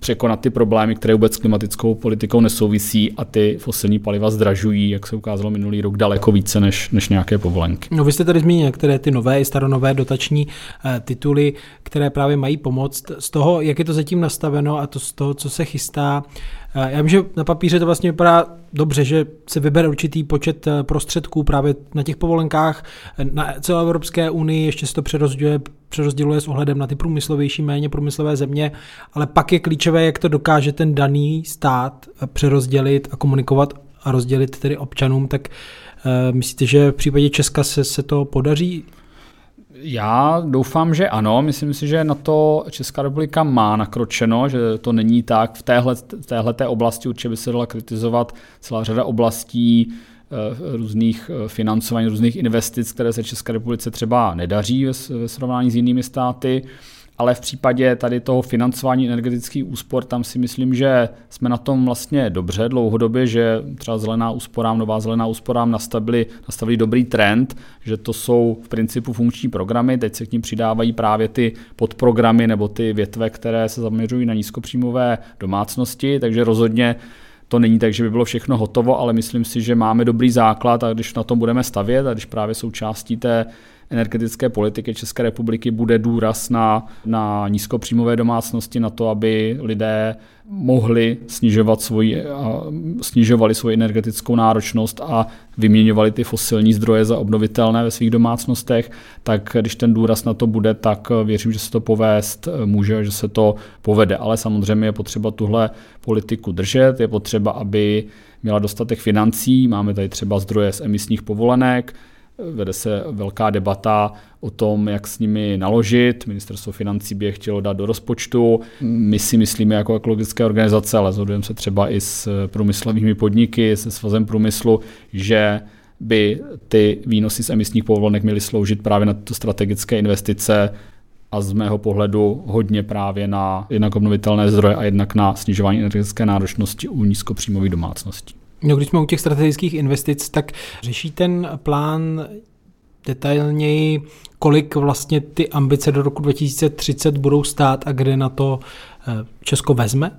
Speaker 2: překonat ty problémy, které vůbec s klimatickou politikou nesouvisí a ty fosilní paliva zdražují, jak se ukázalo minulý rok, daleko více než, než nějaké povolenky.
Speaker 1: No vy jste tady zmínil některé ty nové i staronové dotační eh, tituly, které právě mají pomoct. Z toho, jak je to zatím nastaveno a to z toho, co se chystá, Eh, já vím, že na papíře to vlastně vypadá dobře, že se vybere určitý počet eh, prostředků právě na těch povolenkách. Eh, na celoevropské unii ještě se to přerozděluje, přerozděluje s ohledem na ty průmyslovější, méně průmyslové země, ale pak je klíčové, jak to dokáže ten daný stát přerozdělit a komunikovat a rozdělit tedy občanům, tak myslíte, že v případě Česka se, se to podaří?
Speaker 2: Já doufám, že ano. Myslím si, že na to Česká republika má nakročeno, že to není tak. V téhle, té oblasti určitě by se dala kritizovat celá řada oblastí eh, různých eh, financování, různých investic, které se České republice třeba nedaří ve srovnání s jinými státy ale v případě tady toho financování energetických úspor, tam si myslím, že jsme na tom vlastně dobře dlouhodobě, že třeba zelená úsporám, nová zelená úsporám nastavili, nastavili dobrý trend, že to jsou v principu funkční programy, teď se k ním přidávají právě ty podprogramy nebo ty větve, které se zaměřují na nízkopříjmové domácnosti, takže rozhodně to není tak, že by bylo všechno hotovo, ale myslím si, že máme dobrý základ a když na tom budeme stavět a když právě součástí té energetické politiky České republiky bude důraz na, na nízkopříjmové domácnosti, na to, aby lidé mohli snižovat svoji, snižovali svoji energetickou náročnost a vyměňovali ty fosilní zdroje za obnovitelné ve svých domácnostech, tak když ten důraz na to bude, tak věřím, že se to povést může, že se to povede. Ale samozřejmě je potřeba tuhle politiku držet, je potřeba, aby měla dostatek financí, máme tady třeba zdroje z emisních povolenek, Vede se velká debata o tom, jak s nimi naložit. Ministerstvo financí by je chtělo dát do rozpočtu. My si myslíme jako ekologické organizace, ale zhodujeme se třeba i s průmyslovými podniky, se svazem průmyslu, že by ty výnosy z emisních povolenek měly sloužit právě na to strategické investice a z mého pohledu hodně právě na jednak obnovitelné zdroje a jednak na snižování energetické náročnosti u nízkopříjmových domácností.
Speaker 1: No, když jsme u těch strategických investic, tak řeší ten plán detailněji, kolik vlastně ty ambice do roku 2030 budou stát a kde na to eh, Česko vezme?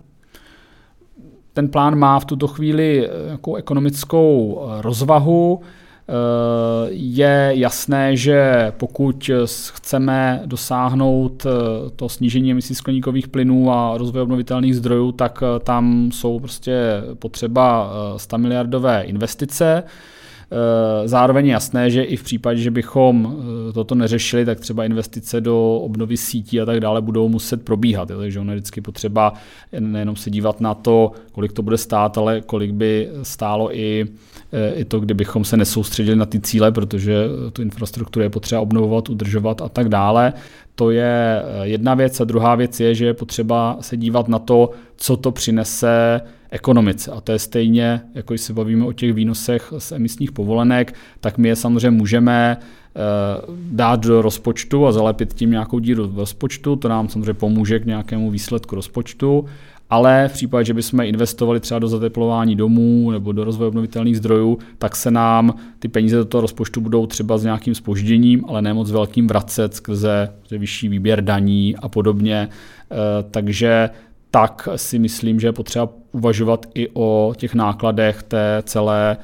Speaker 2: Ten plán má v tuto chvíli eh, jako ekonomickou eh, rozvahu. Eh, je jasné, že pokud chceme dosáhnout eh, to snížení emisí skleníkových plynů a rozvoj obnovitelných zdrojů, tak eh, tam jsou prostě potřeba 100 miliardové investice. Zároveň je jasné, že i v případě, že bychom toto neřešili, tak třeba investice do obnovy sítí a tak dále budou muset probíhat. Takže ono je vždycky potřeba nejenom se dívat na to, kolik to bude stát, ale kolik by stálo i i to, kdybychom se nesoustředili na ty cíle, protože tu infrastrukturu je potřeba obnovovat, udržovat a tak dále. To je eh, jedna věc. A druhá věc je, že je potřeba se dívat na to, co to přinese ekonomice. A to je stejně, jako když se bavíme o těch výnosech z emisních povolenek, tak my je samozřejmě můžeme eh, dát do rozpočtu a zalepit tím nějakou díru v rozpočtu. To nám samozřejmě pomůže k nějakému výsledku rozpočtu ale v případě, že bychom investovali třeba do zateplování domů nebo do rozvoje obnovitelných zdrojů, tak se nám ty peníze do toho rozpočtu budou třeba s nějakým spožděním, ale ne moc velkým vracet skrze vyšší výběr daní a podobně. Eh, takže tak si myslím, že je potřeba uvažovat i o těch nákladech té celé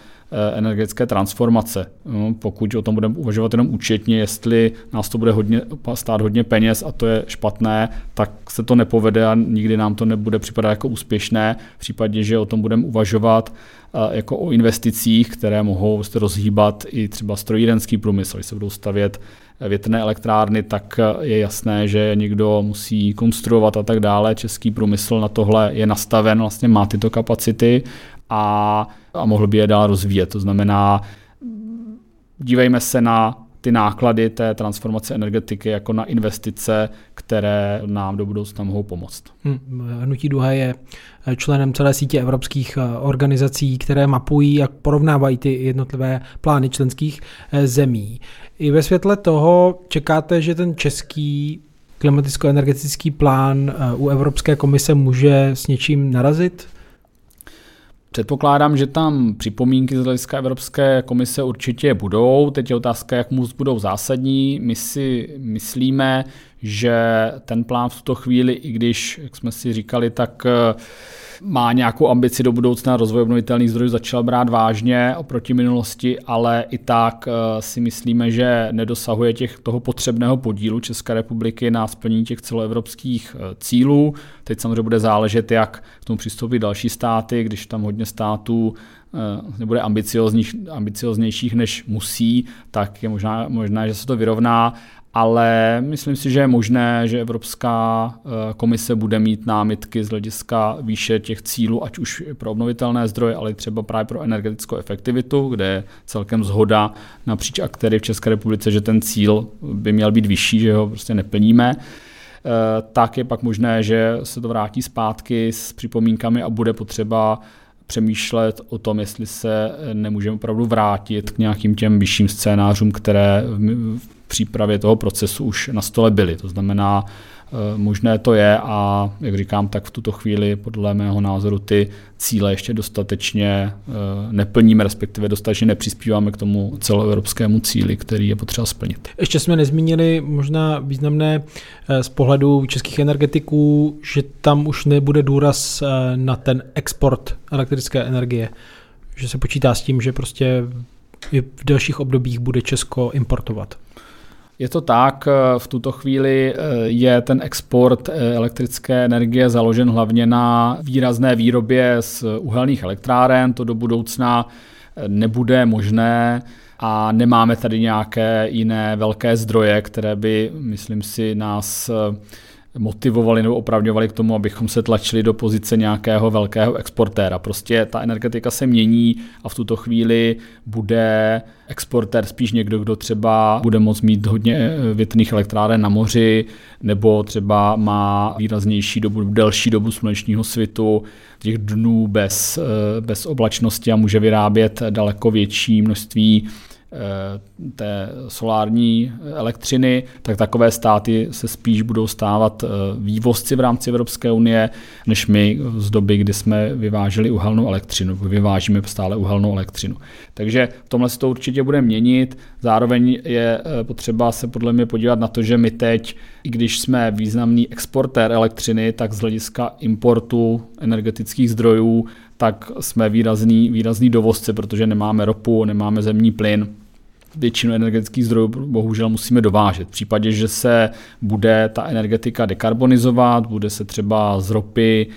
Speaker 2: energetické transformace. No, pokud o tom budeme uvažovat jenom účetně, jestli nás to bude hodně, stát hodně peněz a to je špatné, tak se to nepovede a nikdy nám to nebude připadat jako úspěšné. V případě, že o tom budeme uvažovat eh, jako o investicích, které mohou rozhýbat i třeba strojírenský průmysl, když se budou stavět eh, větrné elektrárny, tak je jasné, že někdo musí konstruovat a tak dále. Český průmysl na tohle je nastaven, vlastně má tyto kapacity a, a mohl by je dál rozvíjet. To znamená, dívejme se na ty náklady té transformace energetiky jako na investice, které nám do budoucna mohou pomoct.
Speaker 1: Hmm. Hnutí Duha je členem celé sítě evropských eh, organizací, které mapují a porovnávají ty jednotlivé plány členských eh, zemí. I ve světle toho čekáte, že ten český klimaticko-energetický plán eh, u Evropské komise může s něčím narazit?
Speaker 2: Předpokládám, že tam připomínky z hlediska Evropské komise určitě budou. Teď je otázka, jak mu budou zásadní. My si myslíme, že ten plán v tuto chvíli, i když, jak jsme si říkali, tak má nějakou ambici do budoucna rozvoj obnovitelných zdrojů začal brát vážně oproti minulosti, ale i tak eh, si myslíme, že nedosahuje těch toho potřebného podílu České republiky na splnění těch celoevropských eh, cílů. Teď samozřejmě bude záležet, jak k tomu přistoupí další státy, když tam hodně států eh, nebude ambicioznějších než musí, tak je možná, možná, že se to vyrovná ale myslím si, že je možné, že Evropská eh, komise bude mít námitky z hlediska výše těch cílů, ať už pro obnovitelné zdroje, ale třeba právě pro energetickou efektivitu, kde je celkem zhoda napříč aktéry v České republice, že ten cíl by měl být vyšší, že ho prostě neplníme. Eh, tak je pak možné, že se to vrátí zpátky s připomínkami a bude potřeba přemýšlet o tom, jestli se nemůžeme opravdu vrátit k nějakým těm vyšším scénářům, které v přípravě toho procesu už na stole byly. To znamená, eh, možné to je a jak říkám, tak v tuto chvíli podle mého názoru ty cíle ještě dostatečně eh, neplníme, respektive dostatečně nepřispíváme k tomu celoevropskému cíli, který je potřeba splnit.
Speaker 1: Ještě jsme nezmínili možná významné eh, z pohledu českých energetiků, že tam už nebude důraz na ten export elektrické energie, že se počítá s tím, že prostě v dalších obdobích bude Česko importovat.
Speaker 2: Je to tak, v tuto chvíli eh, je ten export eh, elektrické energie založen hlavně na výrazné výrobě z uhelných elektráren, to do budoucna eh, nebude možné a nemáme tady nějaké jiné velké zdroje, které by, myslím si, nás motivovali nebo opravňovali k tomu, abychom se tlačili do pozice nějakého velkého exportéra. Prostě ta energetika se mění a v tuto chvíli bude exportér spíš někdo, kdo třeba bude moct mít hodně eh, větrných elektráren na moři, nebo třeba má výraznější dobu, delší dobu slunečního svitu, těch dnů bez, eh, bez oblačnosti a může vyrábět daleko větší množství té solární elektřiny, tak takové státy se spíš budou stávat eh, vývozci v rámci Evropské unie, než my z doby, kdy jsme vyváželi uhelnou elektřinu. Vyvážíme stále uhelnou elektřinu. Takže v tomhle se to určitě bude měnit. Zároveň je eh, potřeba se podle mě podívat na to, že my teď, i když jsme významný exportér elektřiny, tak z hlediska importu energetických zdrojů tak jsme výrazný, výrazný dovozce, protože nemáme ropu, nemáme zemní plyn. Většinu energetických zdrojů bohužel musíme dovážet. V případě, že se bude ta energetika dekarbonizovat, bude se třeba z ropy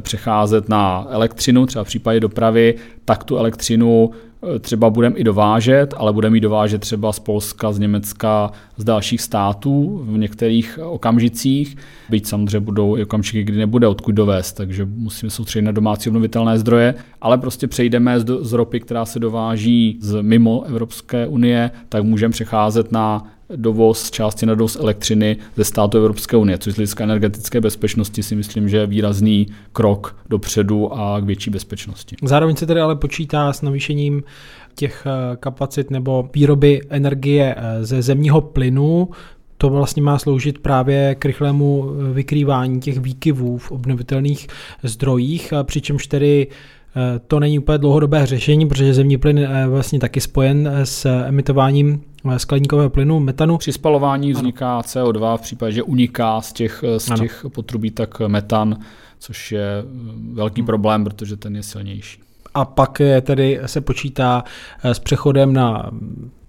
Speaker 2: přecházet na elektřinu, třeba v případě dopravy, tak tu elektřinu e, třeba budeme i dovážet, ale budeme ji dovážet třeba z Polska, z Německa, z dalších států v některých okamžicích. Byť samozřejmě budou i okamžiky, kdy nebude odkud dovést, takže musíme soustředit na domácí obnovitelné zdroje, ale prostě přejdeme z, z ropy, která se dováží z mimo Evropské unie, tak můžeme přecházet na dovoz části na dovoz elektřiny ze státu Evropské unie, což z hlediska energetické bezpečnosti si myslím, že je výrazný krok dopředu a k větší bezpečnosti.
Speaker 1: Zároveň se tedy ale počítá s navýšením těch eh, kapacit nebo výroby energie eh, ze zemního plynu, to vlastně má sloužit právě k rychlému eh, vykrývání těch výkyvů v obnovitelných zdrojích, přičemž tedy to není úplně dlouhodobé řešení, protože zemní plyn je vlastně taky spojen s emitováním skleníkového plynu, metanu.
Speaker 2: Při spalování vzniká CO2 v případě, že uniká z těch, z těch potrubí, tak metan, což je eh, velký hmm. problém, protože ten je silnější.
Speaker 1: A pak je tedy se počítá eh, s přechodem na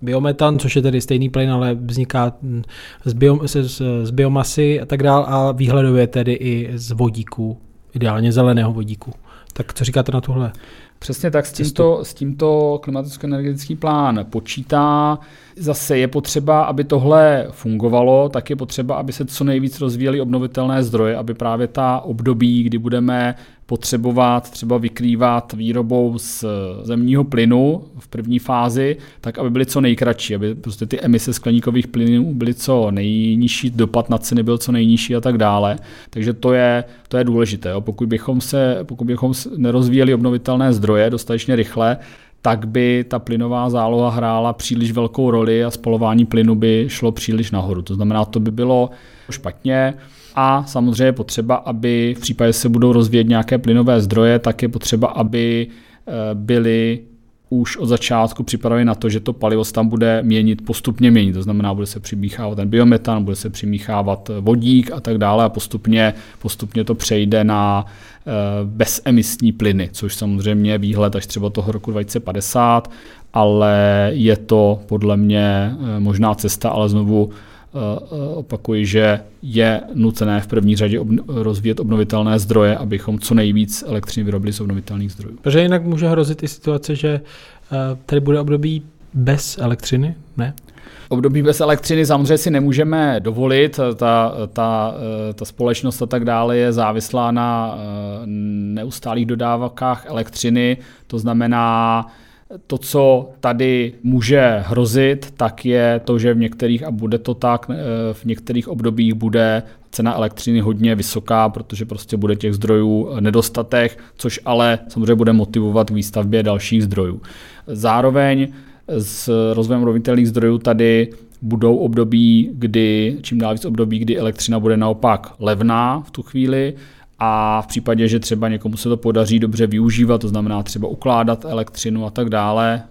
Speaker 1: biometan, což je tedy stejný plyn, ale vzniká hm, z, bio, z, z biomasy a tak dále a výhledově tedy i z vodíku, ideálně zeleného vodíku. Tak co říkáte na tohle?
Speaker 2: Přesně tak, s tímto, s tímto klimaticko-energetický plán počítá. Zase je potřeba, aby tohle fungovalo, tak je potřeba, aby se co nejvíc rozvíjely obnovitelné zdroje, aby právě ta období, kdy budeme potřebovat třeba vykrývat výrobou z zemního plynu v první fázi, tak aby byly co nejkratší, aby prostě ty emise skleníkových plynů byly co nejnižší, dopad na ceny byl co nejnižší a tak dále. Takže to je, to je důležité. Pokud bychom se, pokud bychom nerozvíjeli obnovitelné zdroje dostatečně rychle, tak by ta plynová záloha hrála příliš velkou roli a spalování plynu by šlo příliš nahoru. To znamená, to by bylo špatně. A samozřejmě je potřeba, aby v případě, že se budou rozvíjet nějaké plynové zdroje, tak je potřeba, aby byly už od začátku připraveni na to, že to palivo se tam bude měnit, postupně měnit. To znamená, bude se přimíchávat ten biometan, bude se přimíchávat vodík a tak dále a postupně, postupně to přejde na eh, bezemisní plyny, což samozřejmě je výhled až třeba toho roku 2050, ale je to podle mě eh, možná cesta, ale znovu eh, opakuji, že je nucené v první řadě rozvíjet obnovitelné zdroje, abychom co nejvíc elektřiny vyrobili z obnovitelných zdrojů.
Speaker 1: Protože jinak může hrozit i situace, že tady bude období bez elektřiny, ne?
Speaker 2: Období bez elektřiny samozřejmě si nemůžeme dovolit. Ta, ta, ta společnost a tak dále je závislá na neustálých dodávkách elektřiny. To znamená, to, co tady může hrozit, tak je to, že v některých, a bude to tak, eh, v některých obdobích bude cena elektřiny hodně vysoká, protože prostě bude těch zdrojů nedostatek, což ale samozřejmě bude motivovat k výstavbě dalších zdrojů. Zároveň s rozvojem obnovitelných zdrojů tady budou období, kdy, čím dál víc období, kdy elektřina bude naopak levná v tu chvíli a v případě, že třeba někomu se to podaří dobře využívat, to znamená třeba ukládat elektřinu a tak dále,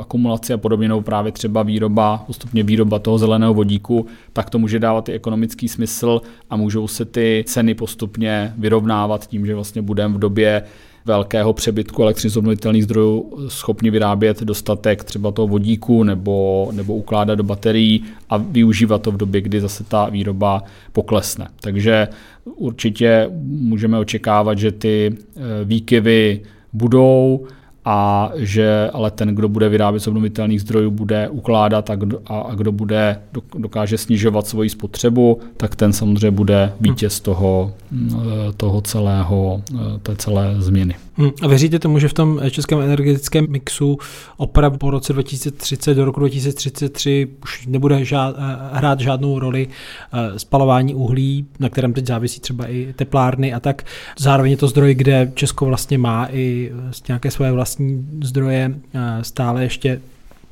Speaker 2: akumulaci a podobně, nebo právě třeba výroba, postupně výroba toho zeleného vodíku, tak to může dávat i ekonomický smysl a můžou se ty ceny postupně vyrovnávat tím, že vlastně budeme v době velkého přebytku elektřiny z obnovitelných zdrojů schopni vyrábět dostatek třeba toho vodíku nebo, nebo ukládat do baterií a využívat to v době, kdy zase ta výroba poklesne. Takže určitě můžeme očekávat, že ty eh, výkyvy budou a že ale ten, kdo bude vyrábět z obnovitelných zdrojů, bude ukládat a kdo, a, a kdo bude dokáže snižovat svoji spotřebu, tak ten samozřejmě bude vítěz toho, mm, toho celého, té celé změny.
Speaker 1: Hmm. A věříte tomu, že v tom českém energetickém mixu opravdu po roce 2030 do roku 2033 už nebude žád, hrát žádnou roli eh, spalování uhlí, na kterém teď závisí třeba i teplárny a tak. Zároveň je to zdroj, kde Česko vlastně má i nějaké své vlastní zdroje eh, stále ještě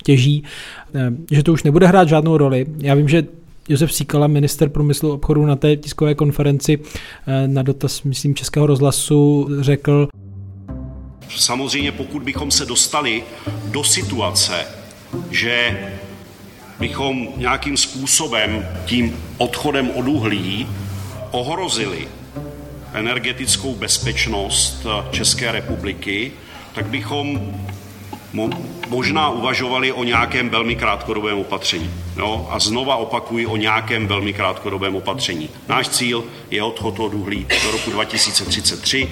Speaker 1: těží, eh, že to už nebude hrát žádnou roli. Já vím, že Josef Síkala, minister průmyslu obchodu na té tiskové konferenci na dotaz, myslím, Českého rozhlasu řekl,
Speaker 3: Samozřejmě pokud bychom se dostali do situace, že bychom nějakým způsobem tím odchodem od uhlí ohrozili energetickou bezpečnost České republiky, tak bychom možná uvažovali o nějakém velmi krátkodobém opatření. Jo? A znova opakuji o nějakém velmi krátkodobém opatření. Náš cíl je odchod od uhlí do roku 2033.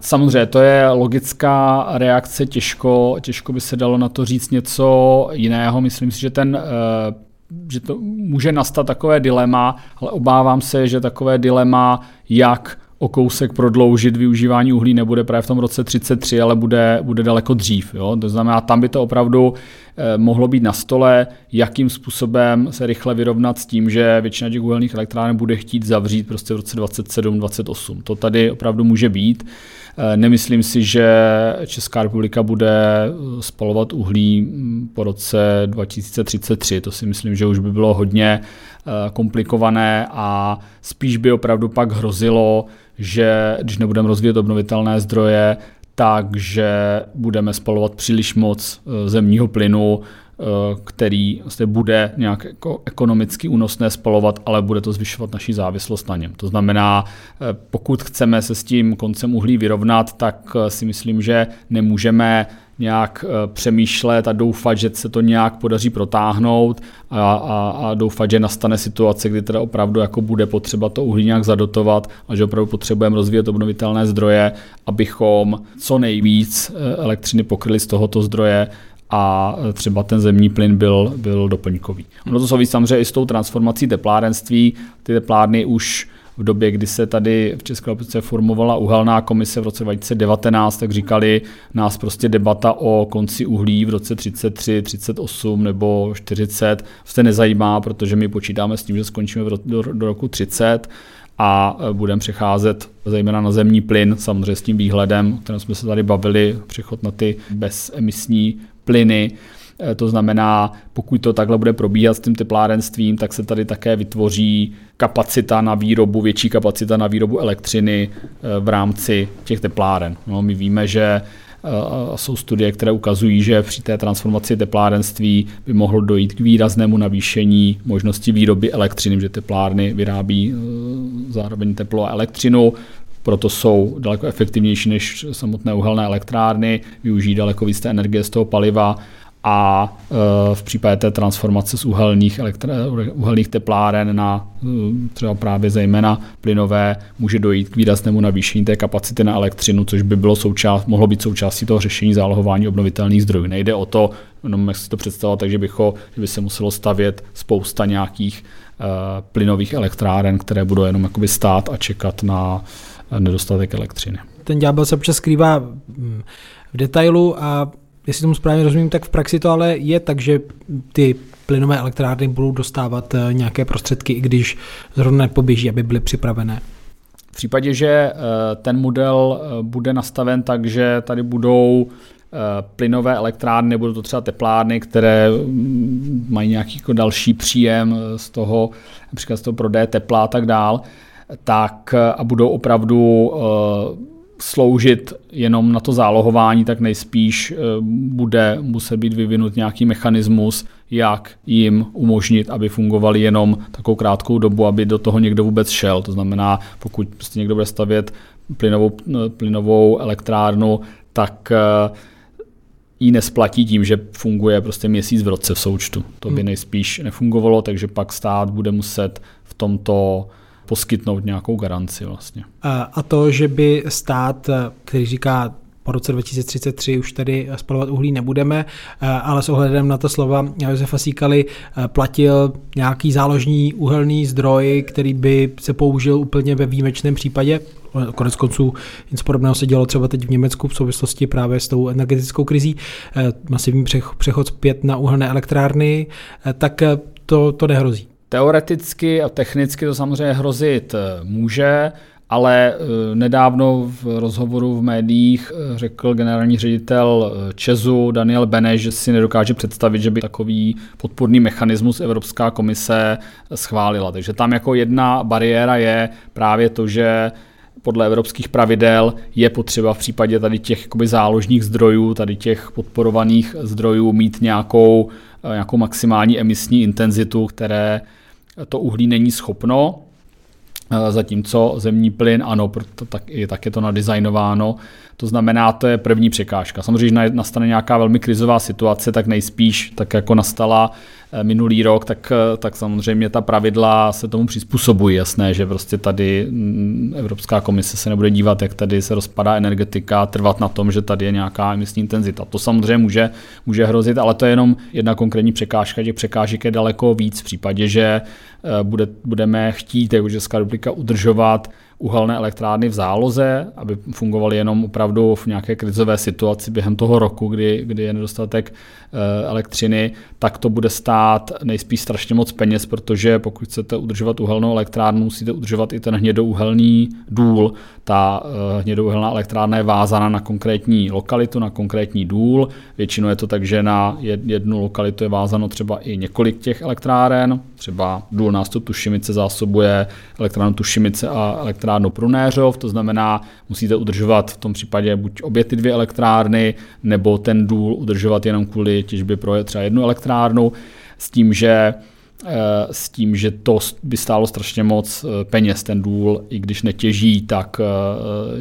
Speaker 2: Samozřejmě, to je logická reakce, těžko, těžko by se dalo na to říct něco jiného. Myslím si, že ten eh, že to může nastat takové dilema, ale obávám se, že takové dilema, jak o kousek prodloužit využívání uhlí nebude právě v tom roce 33, ale bude, bude daleko dřív. Jo? To znamená, tam by to opravdu eh, mohlo být na stole, jakým způsobem se rychle vyrovnat s tím, že většina těch uhelných elektráren bude chtít zavřít prostě v roce 27-28. To tady opravdu může být. Eh, nemyslím si, že Česká republika bude eh, spalovat uhlí mm, po roce 2033. To si myslím, že už by bylo hodně komplikované a spíš by opravdu pak hrozilo, že když nebudeme rozvíjet obnovitelné zdroje, takže budeme spalovat příliš moc zemního plynu, Eh, který vlastně bude nějak jako ekonomicky únosné spalovat, ale bude to zvyšovat naši závislost na něm. To znamená, eh, pokud chceme se s tím koncem uhlí vyrovnat, tak eh, si myslím, že nemůžeme nějak přemýšlet a doufat, že se to nějak podaří protáhnout a, a, a doufat, že nastane situace, kdy teda opravdu jako bude potřeba to uhlí nějak zadotovat a že opravdu potřebujeme rozvíjet obnovitelné zdroje, abychom co nejvíc elektřiny pokryli z tohoto zdroje a třeba ten zemní plyn byl, byl doplňkový. Ono to souvisí samozřejmě i s tou transformací teplárenství. Ty teplárny už v době, kdy se tady v České republice formovala uhelná komise v roce 2019, tak říkali nás prostě debata o konci uhlí v roce 33, 38 nebo 40 se nezajímá, protože my počítáme s tím, že skončíme do, do roku 30 a budeme přecházet zejména na zemní plyn, samozřejmě s tím výhledem, o kterém jsme se tady bavili, přechod na ty bezemisní plyny. Eh, to znamená, pokud to takhle bude probíhat s tím teplárenstvím, tak se tady také vytvoří kapacita na výrobu, větší kapacita na výrobu elektřiny eh, v rámci těch tepláren. No, my víme, že jsou studie, které ukazují, že při té transformaci teplárenství by mohlo dojít k výraznému navýšení možnosti výroby elektřiny, že teplárny vyrábí zároveň teplo a elektřinu proto jsou daleko efektivnější než samotné uhelné elektrárny, využijí daleko více energie z toho paliva a e, v případě té transformace z uhelných, elektr- uhelných tepláren na e, třeba právě zejména plynové může dojít k výraznému navýšení té kapacity na elektřinu, což by bylo součást, mohlo být součástí toho řešení zálohování obnovitelných zdrojů. Nejde o to, jenom jak si to představovat, takže bych ho, že by se muselo stavět spousta nějakých uh, plynových elektráren, které budou jenom jakoby stát a čekat na nedostatek elektřiny.
Speaker 1: Ten ďábel se občas skrývá mm, v detailu a jestli tomu správně rozumím, tak v praxi to ale je tak, že ty plynové elektrárny budou dostávat eh, nějaké prostředky, i když zrovna nepoběží, aby byly připravené.
Speaker 2: V případě, že eh, ten model eh, bude nastaven tak, že tady budou plynové elektrárny, nebudou to třeba teplárny, které mm, mají nějaký jako další příjem z toho, například z toho prodeje tepla a tak dál, tak a budou opravdu sloužit jenom na to zálohování, tak nejspíš eh, bude muset být vyvinut nějaký mechanismus, jak jim umožnit, aby fungovali jenom takovou krátkou dobu, aby do toho někdo vůbec šel. To znamená, pokud prostě někdo bude stavět plynovou, eh, plynovou elektrárnu, tak eh, ji nesplatí tím, že funguje prostě měsíc v roce v součtu. To by hmm. nejspíš nefungovalo, takže pak stát bude muset v tomto poskytnout nějakou garanci vlastně.
Speaker 1: A to, že by stát, který říká, po roce 2033 už tady spalovat uhlí nebudeme, ale s ohledem na to slova Josefa Síkaly platil nějaký záložní uhelný zdroj, který by se použil úplně ve výjimečném případě. Konec konců něco podobného se dělo třeba teď v Německu v souvislosti právě s tou energetickou krizí, masivní přechod zpět na uhelné elektrárny, tak to, to nehrozí.
Speaker 2: Teoreticky a technicky to samozřejmě hrozit eh, může, ale eh, nedávno v rozhovoru v médiích eh, řekl generální ředitel Česu Daniel Beneš, že si nedokáže představit, že by takový podporný mechanismus Evropská komise schválila. Takže tam jako jedna bariéra je právě to, že podle evropských pravidel je potřeba v případě tady těch záložních zdrojů, tady těch podporovaných zdrojů mít nějakou, nějakou maximální emisní intenzitu, které to uhlí není schopno, eh, zatímco zemní plyn, ano, tak, tak je to nadizajnováno. To znamená, to je první překážka. Samozřejmě, když nastane nějaká velmi krizová situace, tak nejspíš, tak jako nastala Eh, minulý rok, tak, eh, tak samozřejmě ta pravidla se tomu přizpůsobují. Jasné, že prostě tady mm, Evropská komise se nebude dívat, jak tady se rozpadá energetika, trvat na tom, že tady je nějaká emisní intenzita. To samozřejmě může, může hrozit, ale to je jenom jedna konkrétní překážka. Těch překážek je daleko víc v případě, že eh, bude, budeme chtít jako Česká republika udržovat uhelné elektrárny v záloze, aby fungovaly jenom opravdu v nějaké krizové situaci během toho roku, kdy, kdy je nedostatek elektřiny, tak to bude stát nejspíš strašně moc peněz, protože pokud chcete udržovat uhelnou elektrárnu, musíte udržovat i ten hnědouhelný důl. Ta uh, hnědouhelná elektrárna je vázána na konkrétní lokalitu, na konkrétní důl. Většinou je to tak, že na jednu lokalitu je vázáno třeba i několik těch elektráren. Třeba důl nástup Tušimice zásobuje elektrárnu Tušimice a elektrárnu Prunéřov, to znamená, musíte udržovat v tom případě buď obě ty dvě elektrárny, nebo ten důl udržovat jenom kvůli těžbě pro třeba jednu elektrárnu s tím, že s tím, že to by stálo strašně moc eh, peněz, ten důl, i když netěží, tak eh,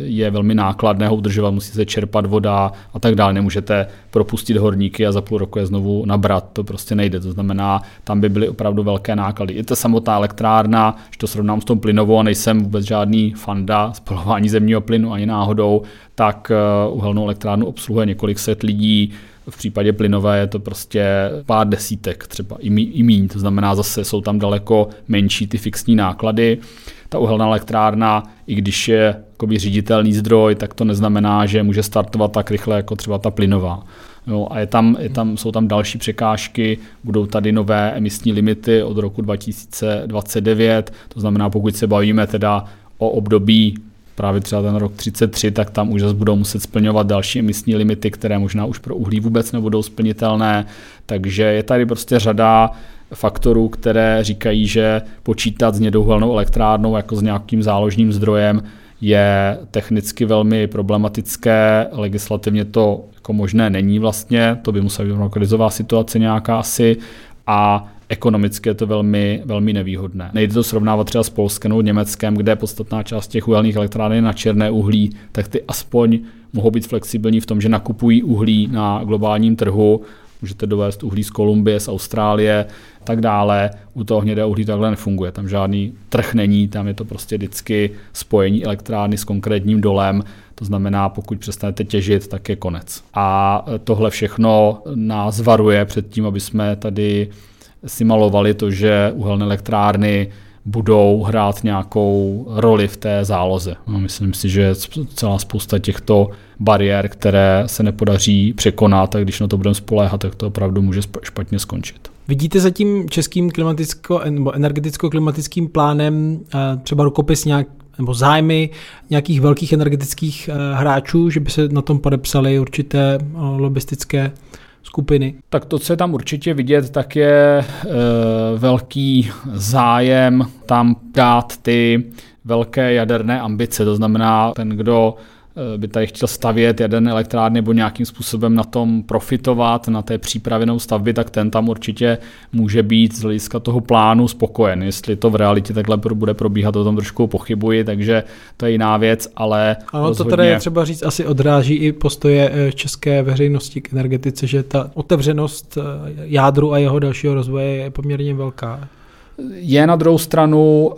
Speaker 2: je velmi nákladné ho udržovat, musí se čerpat voda a tak dále. Nemůžete propustit horníky a za půl roku je znovu nabrat, to prostě nejde. To znamená, tam by byly opravdu velké náklady. I ta samotná elektrárna, když to srovnám s tou plynovou a nejsem vůbec žádný fanda spalování zemního plynu ani náhodou, tak uhelnou elektrárnu obsluhuje několik set lidí, v případě plynové je to prostě pár desítek, třeba i, mí, i míň, to znamená zase jsou tam daleko menší ty fixní náklady. Ta uhelná elektrárna, i když je jakoby ředitelný zdroj, tak to neznamená, že může startovat tak rychle jako třeba ta plynová. Jo, a je tam, je tam, jsou tam další překážky, budou tady nové emisní limity od roku 2029, to znamená, pokud se bavíme teda o období právě třeba ten rok 33, tak tam už zase budou muset splňovat další emisní limity, které možná už pro uhlí vůbec nebudou splnitelné. Takže je tady prostě řada faktorů, které říkají, že počítat s nědouhelnou elektrárnou jako s nějakým záložním zdrojem je technicky velmi problematické, legislativně to jako možné není vlastně, to by musela být krizová situace nějaká asi a ekonomicky je to velmi, velmi nevýhodné. Nejde to srovnávat třeba s Polskem nebo Německem, kde je podstatná část těch uhelných elektráren na černé uhlí, tak ty aspoň mohou být flexibilní v tom, že nakupují uhlí na globálním trhu, můžete dovést uhlí z Kolumbie, z Austrálie, tak dále. U toho hnědé uhlí takhle nefunguje, tam žádný trh není, tam je to prostě vždycky spojení elektrárny s konkrétním dolem, to znamená, pokud přestanete těžit, tak je konec. A tohle všechno nás varuje před tím, aby jsme tady si malovali to, že uhelné elektrárny budou hrát nějakou roli v té záloze. No, myslím si, že celá spousta těchto bariér, které se nepodaří překonat, a když na to budeme spoléhat, tak to opravdu může špatně skončit.
Speaker 1: Vidíte za tím českým klimaticko, nebo energeticko-klimatickým plánem eh, třeba rukopis nějak nebo zájmy nějakých velkých energetických eh, hráčů, že by se na tom podepsali určité eh, lobistické skupiny.
Speaker 2: Tak to, co je tam určitě vidět, tak je e, velký zájem tam dát ty velké jaderné ambice. To znamená, ten, kdo by tady chtěl stavět jaderné elektrárny nebo nějakým způsobem na tom profitovat, na té přípravenou stavby, tak ten tam určitě může být z hlediska toho plánu spokojen. Jestli to v realitě takhle bude probíhat, o tom trošku pochybuji, takže to je jiná věc, ale
Speaker 1: Ano, rozhodně... to tady je třeba říct, asi odráží i postoje eh, české veřejnosti k energetice, že ta otevřenost eh, jádru a jeho dalšího rozvoje je poměrně velká.
Speaker 2: Je na druhou stranu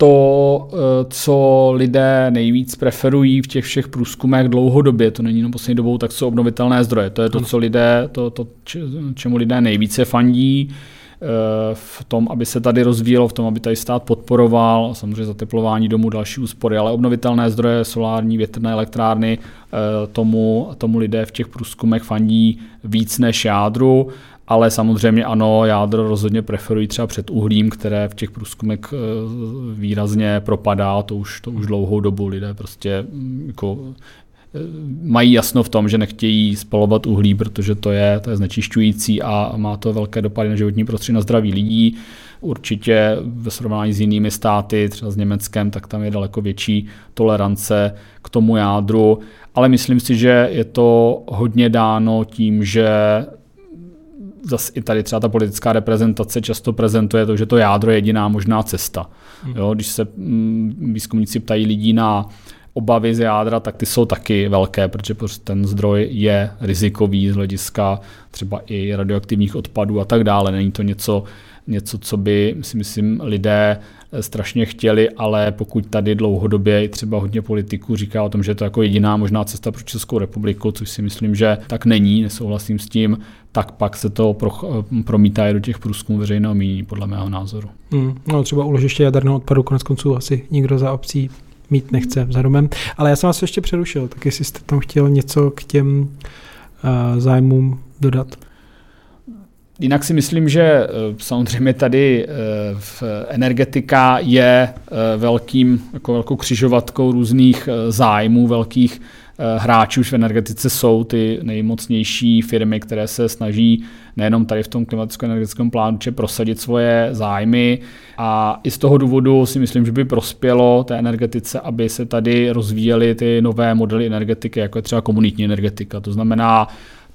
Speaker 2: to, eh, co lidé nejvíc preferují v těch všech průzkumech dlouhodobě, to není jenom poslední dobou, tak jsou obnovitelné zdroje. To je to, co lidé, to, to čemu lidé nejvíce fandí eh, v tom, aby se tady rozvíjelo, v tom, aby tady stát podporoval, samozřejmě zateplování domů, další úspory, ale obnovitelné zdroje, solární, větrné elektrárny, eh, tomu, tomu lidé v těch průzkumech fandí víc než jádru ale samozřejmě ano, jádro rozhodně preferují třeba před uhlím, které v těch průzkumech eh, výrazně propadá, to už, to už dlouhou dobu lidé prostě mm, jako eh, mají jasno v tom, že nechtějí spalovat uhlí, protože to je, to je znečišťující a má to velké dopady na životní prostředí, na zdraví lidí. Určitě ve srovnání s jinými státy, třeba s Německem, tak tam je daleko větší tolerance k tomu jádru, ale myslím si, že je to hodně dáno tím, že zase i tady třeba ta politická reprezentace často prezentuje to, že to jádro je jediná možná cesta. Hmm. Jo, když se mm, výzkumníci ptají lidí na obavy z jádra, tak ty jsou taky velké, protože ten zdroj je rizikový z hlediska třeba i radioaktivních odpadů a tak dále. Není to něco, něco, co by si myslím lidé strašně chtěli, ale pokud tady dlouhodobě i třeba hodně politiků říká o tom, že je to jako jediná možná cesta pro Českou republiku, což si myslím, že tak není, nesouhlasím s tím, tak pak se to pro, promítá i do těch průzkumů veřejného mínění, podle mého názoru.
Speaker 1: Hmm, no třeba uložiště jaderného odpadu konec konců asi nikdo za obcí mít nechce vzhledem. Ale já jsem vás ještě přerušil, tak jestli jste tam chtěl něco k těm uh, zájmům dodat.
Speaker 2: Jinak si myslím, že eh, samozřejmě tady eh, v energetika je eh, velkým, jako velkou křižovatkou různých zájmů, velkých hráčů v energetice jsou ty nejmocnější firmy, které se snaží nejenom tady v tom klimaticko-energetickém plánu či prosadit svoje zájmy a i z toho důvodu si myslím, že by prospělo té energetice, aby se tady rozvíjely ty nové modely energetiky, jako je třeba komunitní energetika. To znamená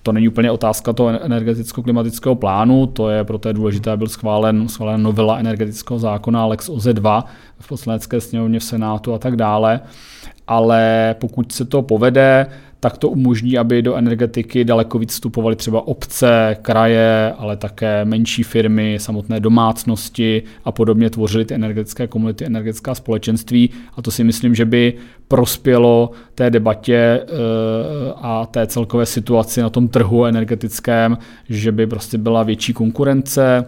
Speaker 2: to není úplně otázka toho energeticko-klimatického plánu, to je proto důležité, byl schválen, schválen novela energetického zákona Lex OZE 2 v poslanecké sněmovně v Senátu a tak dále. Ale pokud se to povede, tak to umožní, aby do energetiky daleko víc vstupovaly třeba obce, kraje, ale také menší firmy, samotné domácnosti a podobně tvořily ty energetické komunity, energetická společenství. A to si myslím, že by prospělo té debatě eh, a té celkové situaci na tom trhu energetickém, že by prostě byla větší konkurence,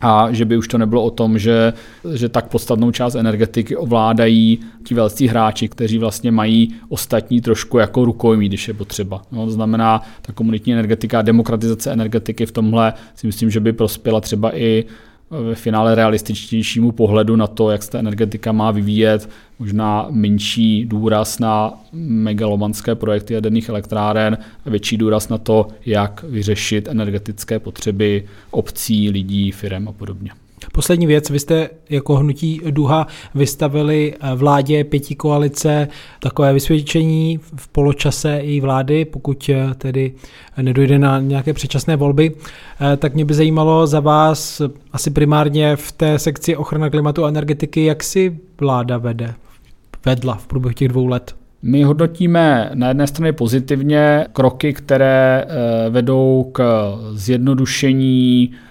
Speaker 2: a že by už to nebylo o tom, že, že tak podstatnou část energetiky ovládají ti velcí hráči, kteří vlastně mají ostatní trošku jako rukojmí, když je potřeba. No, to znamená, ta komunitní energetika, demokratizace energetiky v tomhle si myslím, že by prospěla třeba i ve finále realističtějšímu pohledu na to, jak se ta energetika má vyvíjet, možná menší důraz na megalomanské projekty jaderných elektráren a větší důraz na to, jak vyřešit energetické potřeby obcí, lidí, firm a podobně.
Speaker 1: Poslední věc, vy jste jako hnutí Duha vystavili eh, vládě pětí koalice takové vysvědčení v poločase její vlády, pokud eh, tedy nedojde na nějaké předčasné volby, eh, tak mě by zajímalo za vás asi primárně v té sekci ochrana klimatu a energetiky, jak si vláda vede, vedla v průběhu těch dvou let.
Speaker 2: My hodnotíme na jedné straně pozitivně kroky, které vedou k zjednodušení Eh,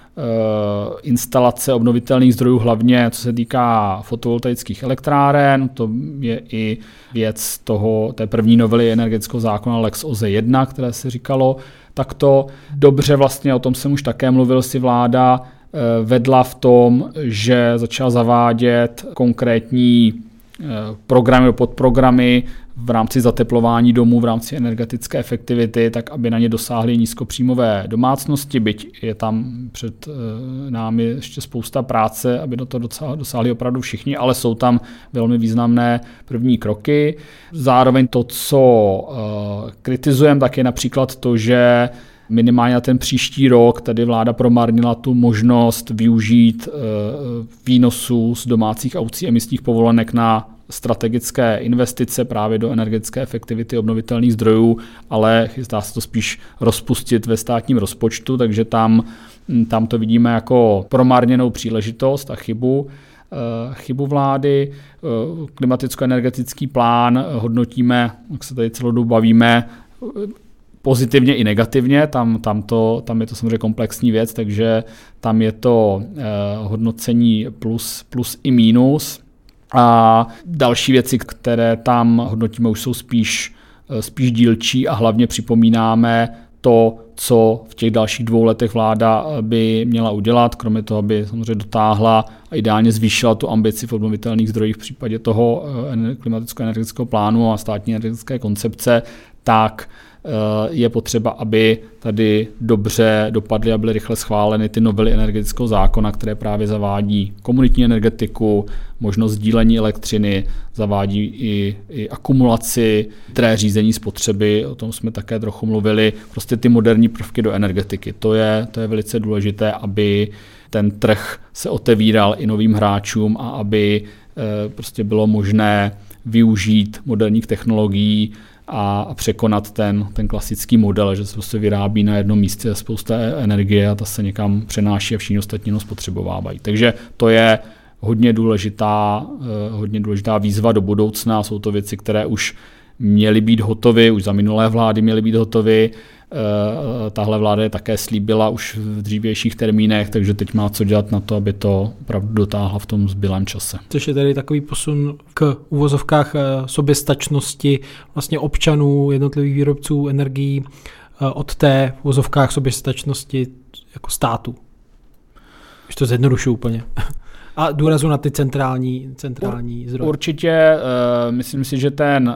Speaker 2: instalace obnovitelných zdrojů, hlavně co se týká fotovoltaických elektráren. To je i věc toho, té první novely energetického zákona Lex OZE 1, které se říkalo takto. Dobře vlastně, o tom jsem už také mluvil, si vláda eh, vedla v tom, že začala zavádět konkrétní eh, programy, podprogramy v rámci zateplování domů, v rámci energetické efektivity, tak aby na ně dosáhly nízkopříjmové domácnosti, byť je tam před eh, námi ještě spousta práce, aby do toho dosáhli opravdu všichni, ale jsou tam velmi významné první kroky. Zároveň to, co eh, kritizujeme, tak je například to, že minimálně na ten příští rok tady vláda promarnila tu možnost využít eh, výnosů z domácích aucí emisních povolenek na strategické investice právě do energetické efektivity obnovitelných zdrojů, ale chystá se to spíš rozpustit ve státním rozpočtu, takže tam, hm, tam to vidíme jako promarněnou příležitost a chybu eh, chybu vlády. Eh, klimaticko-energetický plán hodnotíme, jak se tady celou dobu bavíme, pozitivně i negativně, tam, tam, to, tam je to samozřejmě komplexní věc, takže tam je to eh, hodnocení plus, plus i mínus. A další věci, které tam hodnotíme, už jsou spíš, eh, spíš dílčí a hlavně připomínáme to, co v těch dalších dvou letech vláda eh, by měla udělat, kromě toho, aby samozřejmě dotáhla a ideálně zvýšila tu ambici v obnovitelných zdrojích v případě toho eh, klimatického energetického plánu a státní energetické koncepce, tak je potřeba, aby tady dobře dopadly a byly rychle schváleny ty novely energetického zákona, které právě zavádí komunitní energetiku, možnost sdílení elektřiny, zavádí i, i akumulaci, které řízení spotřeby, o tom jsme také trochu mluvili, prostě ty moderní prvky do energetiky. To je, to je velice důležité, aby ten trh se otevíral i novým hráčům a aby eh, prostě bylo možné využít moderních technologií a překonat ten, ten klasický model, že se prostě vyrábí na jednom místě spousta energie a ta se někam přenáší a všichni ostatní no spotřebovávají. Takže to je hodně důležitá, eh, hodně důležitá výzva do budoucna. Jsou to věci, které už měly být hotovy, už za minulé vlády měly být hotovy. Eh, tahle vláda je také slíbila už v dřívějších termínech, takže teď má co dělat na to, aby to opravdu dotáhla v tom zbylém čase.
Speaker 1: Což je tedy takový posun k uvozovkách eh, soběstačnosti vlastně občanů, jednotlivých výrobců energií eh, od té uvozovkách soběstačnosti jako státu. Už to zjednodušu úplně. A důrazu na ty centrální, centrální zdroje.
Speaker 2: Určitě, uh, myslím si, že ten, uh,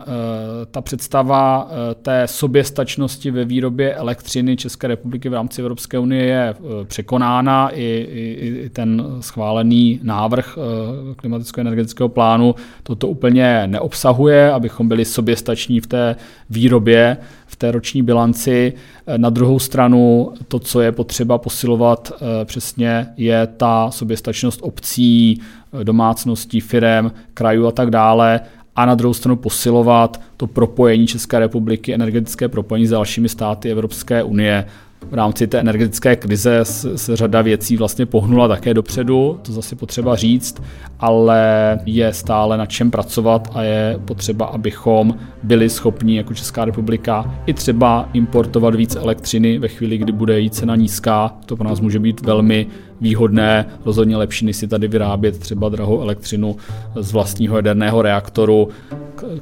Speaker 2: ta představa uh, té soběstačnosti ve výrobě elektřiny České republiky v rámci Evropské unie je uh, překonána. I, i, I ten schválený návrh uh, klimaticko-energetického plánu toto úplně neobsahuje, abychom byli soběstační v té výrobě v té roční bilanci. Na druhou stranu to, co je potřeba posilovat přesně, je ta soběstačnost obcí, eh, domácností, firem, krajů a tak dále a na druhou stranu posilovat to propojení České republiky, energetické propojení s dalšími státy Evropské unie v rámci té energetické krize se řada věcí vlastně pohnula také dopředu, to zase potřeba říct, ale je stále na čem pracovat a je potřeba, abychom byli schopni jako Česká republika i třeba importovat víc elektřiny ve chvíli, kdy bude její cena nízká. To pro nás může být velmi výhodné, rozhodně lepší, než si tady vyrábět třeba drahou elektřinu z vlastního jaderného reaktoru,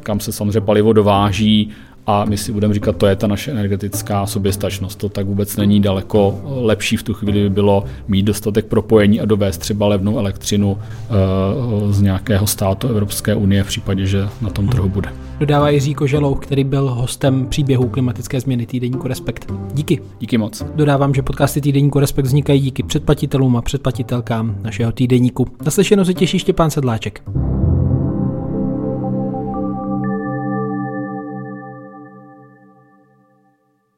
Speaker 2: kam se samozřejmě palivo dováží a my si budeme říkat, to je ta naše energetická soběstačnost. To tak vůbec není daleko lepší v tu chvíli by bylo mít dostatek propojení a dovést třeba levnou elektřinu uh, z nějakého státu Evropské unie v případě, že na tom trhu bude.
Speaker 1: Dodává Jiří Koželou, který byl hostem příběhu klimatické změny týdeníku Respekt. Díky.
Speaker 2: Díky moc.
Speaker 1: Dodávám, že podcasty týdeníku Respekt vznikají díky předplatitelům a předplatitelkám našeho týdeníku. Naslyšenou se těší Štěpán Sedláček.